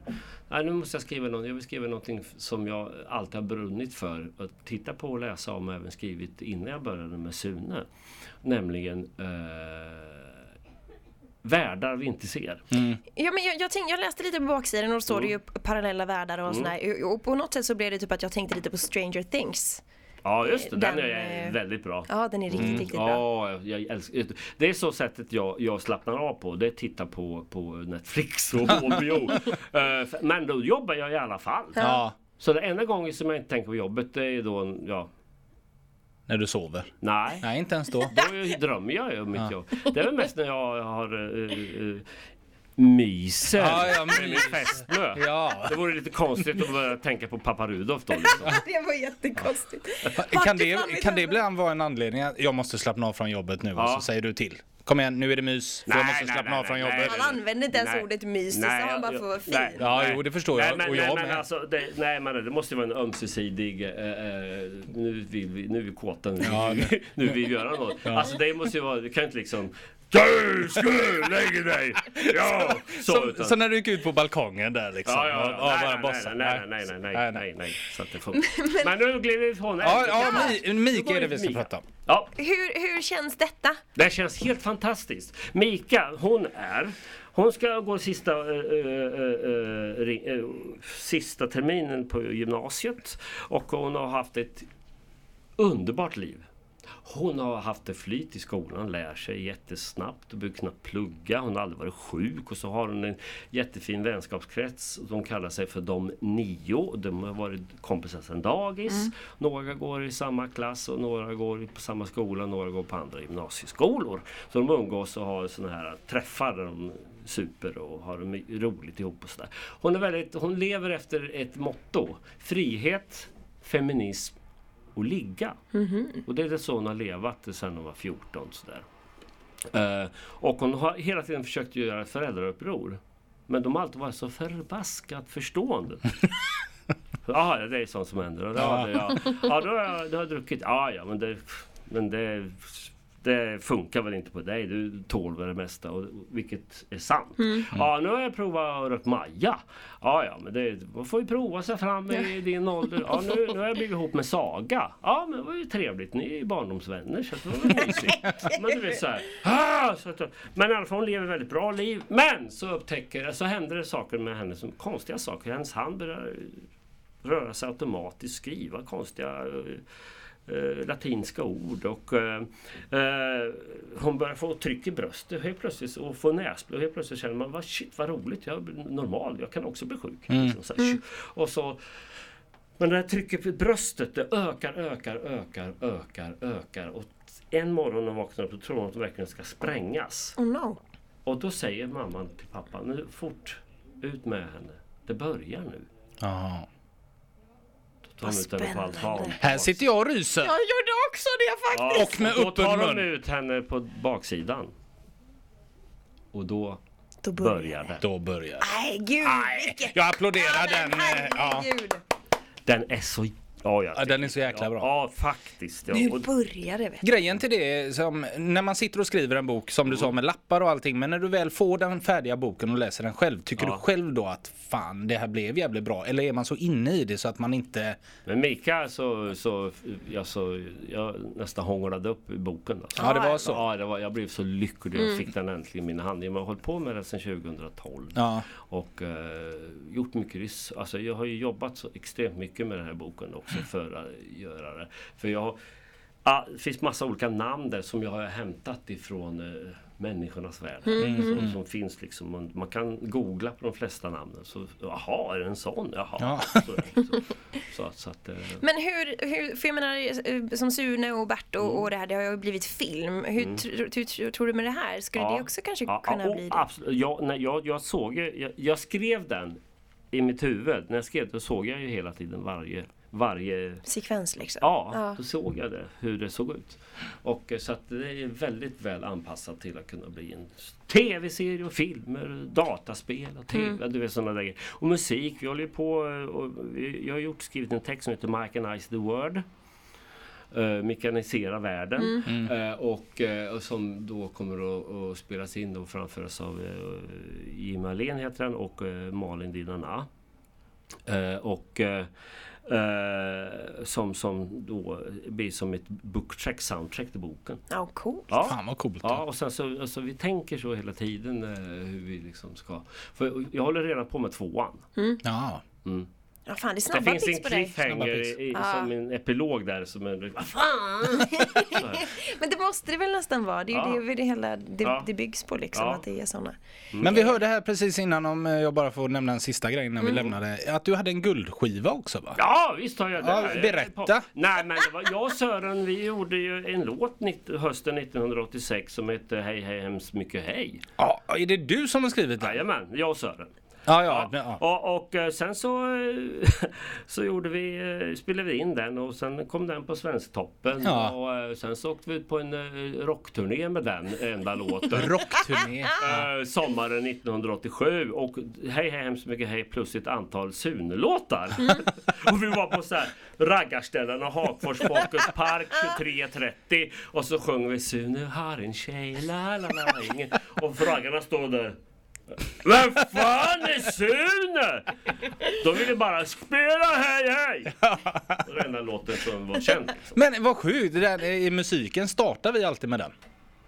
Nej, nu måste jag skriva något. Jag vill skriva någonting som jag alltid har brunnit för. Att titta på och läsa om och även skrivit innan jag började med Sune. Nämligen eh, Världar vi inte ser. Ja, men jag, jag, tänk, jag läste lite på baksidan och då står det ju Mm. parallella världar och sådär. Och på något sätt så blev det typ att jag tänkte lite på Stranger Things. Ja just det, den, Den, är eh, väldigt bra. Ja, den är riktigt, riktigt bra. Ja, jag, älskar det. är så sättet jag, jag slappnar av på. Det är att titta på, på Netflix och *laughs* HBO. Eh, Men då jobbar jag i alla fall. Ja, Så det enda gången som jag inte tänker på jobbet det är då, ja, när du sover. nej. Nej, inte ens då. *laughs* Då drömmer jag ju om mitt jobb. Det är väl mest när jag har... eh, eh, myser Ja, ja, med min mys. fästmö. Ja. Det vore lite konstigt att börja tänka på pappa Rudolf då. Liksom. *laughs* Det var jättekonstigt. Kan det, kan det ibland vara en anledning att jag måste slappna av från jobbet nu och Ja. så säger du till? Kom igen, nu är det mys. För jag Nej, måste nej, slappna nej, av från nej, jobbet. nej, Han använder inte ens Nej. ordet mys, det sa Nej, han bara för att vara fin. nej, Ja, nej. jo, det förstår jag. Nej, men, Och jag nej, men med. alltså, det, nej, men det måste ju vara en ömsesidig... Eh, eh, nu, vill vi, nu är vi kåta, nu, Ja, vill *laughs* vi, nu vill vi göra något. Alltså det måste ju vara... Det kan inte liksom... Du ska lägga dig! Ja! Så, Så, utan, så när du gick ut på balkongen där liksom? Ja, ja, ja. bara nej, bossa? nej, nej, nej, nej, nej, nej, nej, så att det funkar. *laughs* Men nu gled vi ifrån Ja, ja, ämnet. Mi- Mika är det vi ska Mika. prata om. Ja, Hur, hur känns detta? det känns helt fantastiskt. Mika, hon är... Hon ska gå sista, eh, ring- eh, sista terminen på gymnasiet och hon har haft ett underbart liv. Hon har haft det flyt i skolan, lär sig jättesnabbt och börjar kunna plugga. Hon har aldrig varit sjuk och så har hon en jättefin vänskapskrets. De kallar sig för de nio. De har varit kompisar sedan dagis. Några går i samma klass och några går på samma skola. Några går på andra gymnasieskolor. Så de umgås och har sådana här träffar där de super och har roligt ihop och sådär. Hon, är väldigt, hon lever efter ett motto. Frihet, feminism och ligga. Och det är det så hon har levat sedan hon var 14. Sådär. Eh, och hon har hela tiden försökt göra ett föräldrauppror. Men de har alltid varit så förbaskat förstående. *laughs* Ja, det är sånt som händer. Då har jag, ja, då har jag, då har jag druckit. Ja, ja, men det, men det, det funkar väl inte på dig. Du tål väl det mesta. Och, vilket är sant. Ja, nu har jag provat att röka Maja. Ja, ja, men det, man får ju prova sig fram i din ålder. Ja, nu, nu har jag blivit ihop med Saga. Ja, men det var ju trevligt. Ni är ju barndomsvänner så det var väl mysigt. *laughs* Men du vet så här. Ah, så att, men i alla fall hon lever väldigt bra liv. Men så upptäcker, så händer det saker med henne som konstiga saker. Hennes hand börjar röra sig automatiskt, skriva konstiga eh, latinska ord och eh, eh, hon börjar få tryck i bröstet helt plötsligt och få näsblod. Helt plötsligt känner man vad shit vad roligt, jag är normal, jag kan också bli sjuk. Liksom, så här, Och så men det här trycket på bröstet det ökar, ökar, ökar, ökar, ökar. Och en morgon när hon vaknar upp då tror hon att det verkligen ska sprängas. Oh no. Och då säger mamman till pappan, nu fort ut med henne. Det börjar nu. Ja. Då de ut spännande. altan. Här sitter jag och ryser. Jag gjorde också det faktiskt. Ja, Och med då öppen tar de mun. ut henne på baksidan. Och då Då börjar börjar det. Då börjar det. Nej, gud vilket... jag applåderar Ja, den. eh, Ja. Den är så... Ja, jag Ja, den är så jäkla ja, bra. Ja, faktiskt. Ja. Nu Och, börjar det. Vet du. Grejen till det är som när man sitter och skriver en bok som du sa med lappar och allting men när du väl får den färdiga boken och läser den själv tycker Ja. du själv då att fan det här blev jävligt bra eller är man så inne i det så att man inte men Mika så, så, jag, så jag nästan hånglade upp i boken. Alltså. Ja det var så. Ja, det var, jag blev så lycklig Mm. jag fick den äntligen i mina händer. Jag har hållit på med den sedan 2012. Ja. Och eh, gjort mycket ris- Alltså jag har ju jobbat så extremt mycket med den här boken också för det. För jag ah, det finns massa olika namn där som jag har hämtat ifrån eh, människornas värld. Som, som finns liksom. Man, man kan googla på de flesta namnen. Så jaha, är det en sån? Jaha. Ja. Så, så, så, att- så att, eh, Men hur, hur, för jag menar eh, som Sune och Bert och, och det här, det har ju blivit film. Hur, tr- hur, tr- tror du med det här? Skulle Ja. det också kanske Ja, kunna ja, bli och det? Absolut. Jag, nej, jag, jag såg jag, jag skrev den i mitt huvud. När jag skrev det såg jag ju hela tiden varje, varje Sekvens liksom? Ja, Ja. då såg jag det, hur det såg ut. Och eh, så att det är väldigt väl anpassat till att kunna bli en tv-serie och filmer, dataspel och tv, du vet sådana där Och musik, vi håller på eh, och jag har gjort, skrivit en text som heter Mechanize the World. Uh, mekanisera världen och, eh, och som då kommer att, att spelas in och framföras av uh, Jim Ahlén heter den och Malin Dinana. Och eh, som, som då blir som ett booktrack, soundtrack till boken. Ja, coolt. Ja, Fan vad coolt. ja och sen så alltså, vi tänker så hela tiden eh, hur vi liksom ska... För jag håller redan på med tvåan. Ja. Mm. Ja, fan, det är Det finns en cliffhanger i, Ja. som en epilog där som en... Vad fan! *laughs* Men det måste det väl nästan vara. Det är ju Ja. det, det hela det, Ja. det byggs på liksom, att det är sådana. Men vi hörde här precis innan, om eh, jag bara får nämna en sista grej innan vi lämnade, att du hade en guldskiva också va? Ja, visst har jag det. Ja, berätta. Nej, men det var, jag och Sören, vi gjorde ju en låt nitt- hösten 1986 som hette Hej hej hemskt mycket hej. Ja, är det du som har skrivit den? Jajamän, jag och Sören. Ja, ja. ja. Och, och eh, sen så, *laughs* så gjorde vi, eh, spelade vi in den och sen kom den på Svensktoppen. Ja. Och eh, sen så åkte vi ut på en rockturné med den enda låten. *laughs* Rockturné. Eh, sommaren 1987 och Hej hej hemskt mycket hej plus ett antal Sune-låtar. *laughs* och vi var på så här raggarställen och Hagfors Folkets Park 23.30 och så sjöng vi Sune har en tjej la la la och raggarna står där vem fan är Sune? De ville bara spela hej hej! Det var den enda låten som var känd. Liksom. Men vad sjukt, det där, i musiken startar vi alltid med den.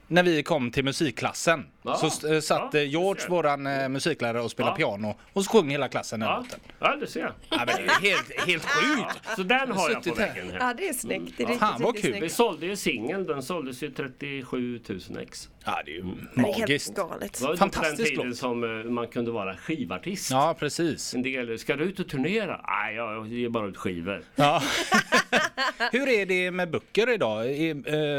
När vi kom till musikklassen Ja. så eh, satt Ja, eh, George, våran eh, musiklärare, och spelade Ja. piano och så sjöng hela klassen den Ja, låten. ja det ser. Ja, men det är helt, helt sjukt! Så den har jag på Suttit här. väggen här. Ja, det är snyggt. Det är riktigt, Fan, vad riktigt kul. Vi snyggt. sålde ju singeln, den såldes ju 37 000 ex. Ja, det är ju Det är magiskt. helt galet. Det var ju på den Fantastisk tiden låt. som eh, man kunde vara skivartist. Ja, precis. En del, ska du ut och turnera? Nej, jag ger bara ut skivor. Ja. *laughs* Hur är det med böcker idag? Är,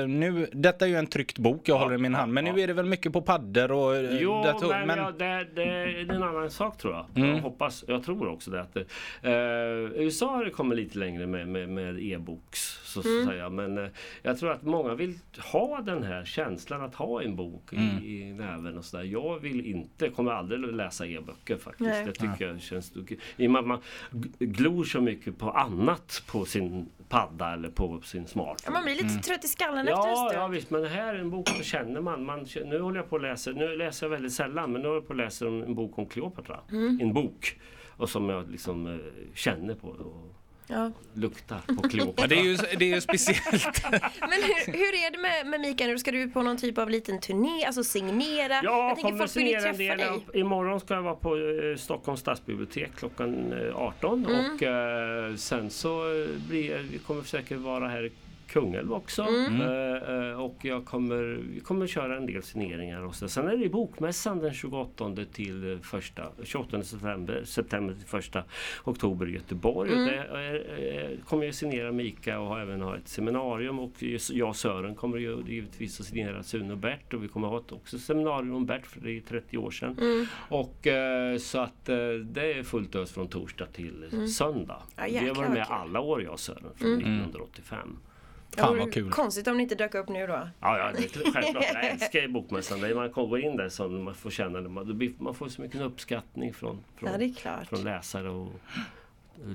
eh, nu, detta är ju en tryckt bok jag håller i min hand, men nu är det väl mycket på paddor och eh, Jo, dator- men, men Ja, det, det är en annan sak tror jag. Mm. Jag hoppas, jag tror också det. Att det eh, USA har kommit lite längre med, med, med e-boks. Så Mm. säga. Men eh, jag tror att många vill ha den här känslan att ha en bok Mm. i, i näven. Och så där. Jag vill inte, kommer aldrig läsa e-böcker faktiskt. Nej. Det tycker jag känns tokigt. I och med att man glor så mycket på annat på sin padda eller på sin Ja, smartphone. man blir lite Mm. trött i skallen efter en Ja, stund. ja visst, men det här är en bok så känner man. man nu håller jag på att läsa, nu läser jag väldigt sällan, men nu håller jag på att läsa en, en bok om Kleopatra. Mm. En bok. Och som jag liksom eh, känner på och Ja. luktar på Kleopatra. det är ju, det är ju speciellt. *laughs* Men hur, hur är det med, med Mikael nu? Ska du på någon typ av liten turné, alltså signera? Ja, jag tänker kommer folk vill ju signera en träffa del. dig. Imorgon ska jag vara på eh, Stockholms stadsbibliotek klockan eh, 18 Mm. och eh, sen så eh, blir vi kommer säkert vara här Kungälv också. Mm. Eh, eh, och jag kommer, vi kommer köra en del signeringar. Och så. Sen är det bokmässan den 28 till eh, första, 28 september, september till första oktober i Göteborg. Mm. Och det är, eh, kommer jag signera Mika och även ha ett seminarium. Och jag och Sören kommer givetvis att signera Sune och Bert. Och vi kommer ha ett också seminarium om Bert för det är 30 år sedan. Mm. Och eh, så att eh, det är fullt ös från torsdag till söndag. Ja, vi har jäklar varit med alla år jag och Sören från 1985. Fan vad kul. Konstigt om ni inte dök upp nu då. Ja, ja det är självklart. *laughs* Jag älskar ju bokmässan. Man går in där så man får känna det. Man, får så mycket uppskattning från, från, Ja, det är klart. från läsare och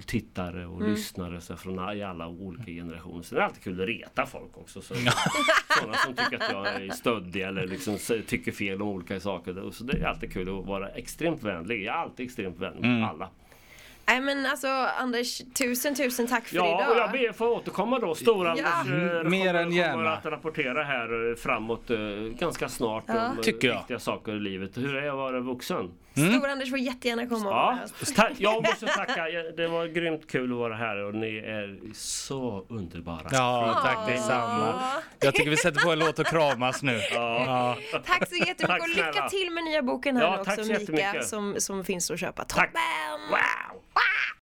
tittare och Mm. lyssnare så från alla olika generationer. Sen är det alltid kul att reta folk också. Så, *laughs* sådana som tycker att jag är stöddig eller liksom tycker fel om olika saker. Så det är alltid kul att vara extremt vänlig. Jag är alltid extremt vänlig Mm. mot alla. Nej men alltså Anders, tusen tusen tack för Ja, idag. och jag ber att få återkomma då. Stor-Anders Ja. eh, Mer kommer, än gärna. kommer att rapportera här eh, framåt eh, ganska snart Ja. om Tycker jag. viktiga saker i livet. Hur är det att vara vuxen? Stor-Anders får jättegärna komma Ja, här. Jag måste *laughs* tacka. Det var grymt kul att vara här och ni är så underbara. Ja, tack detsamma. Jag tycker vi sätter på en låt och kramas nu. Ja. Tack så jättemycket Tack och lycka till med nya boken här Ja, också så Mika som, som finns att köpa. Tack. Toppen! Wow!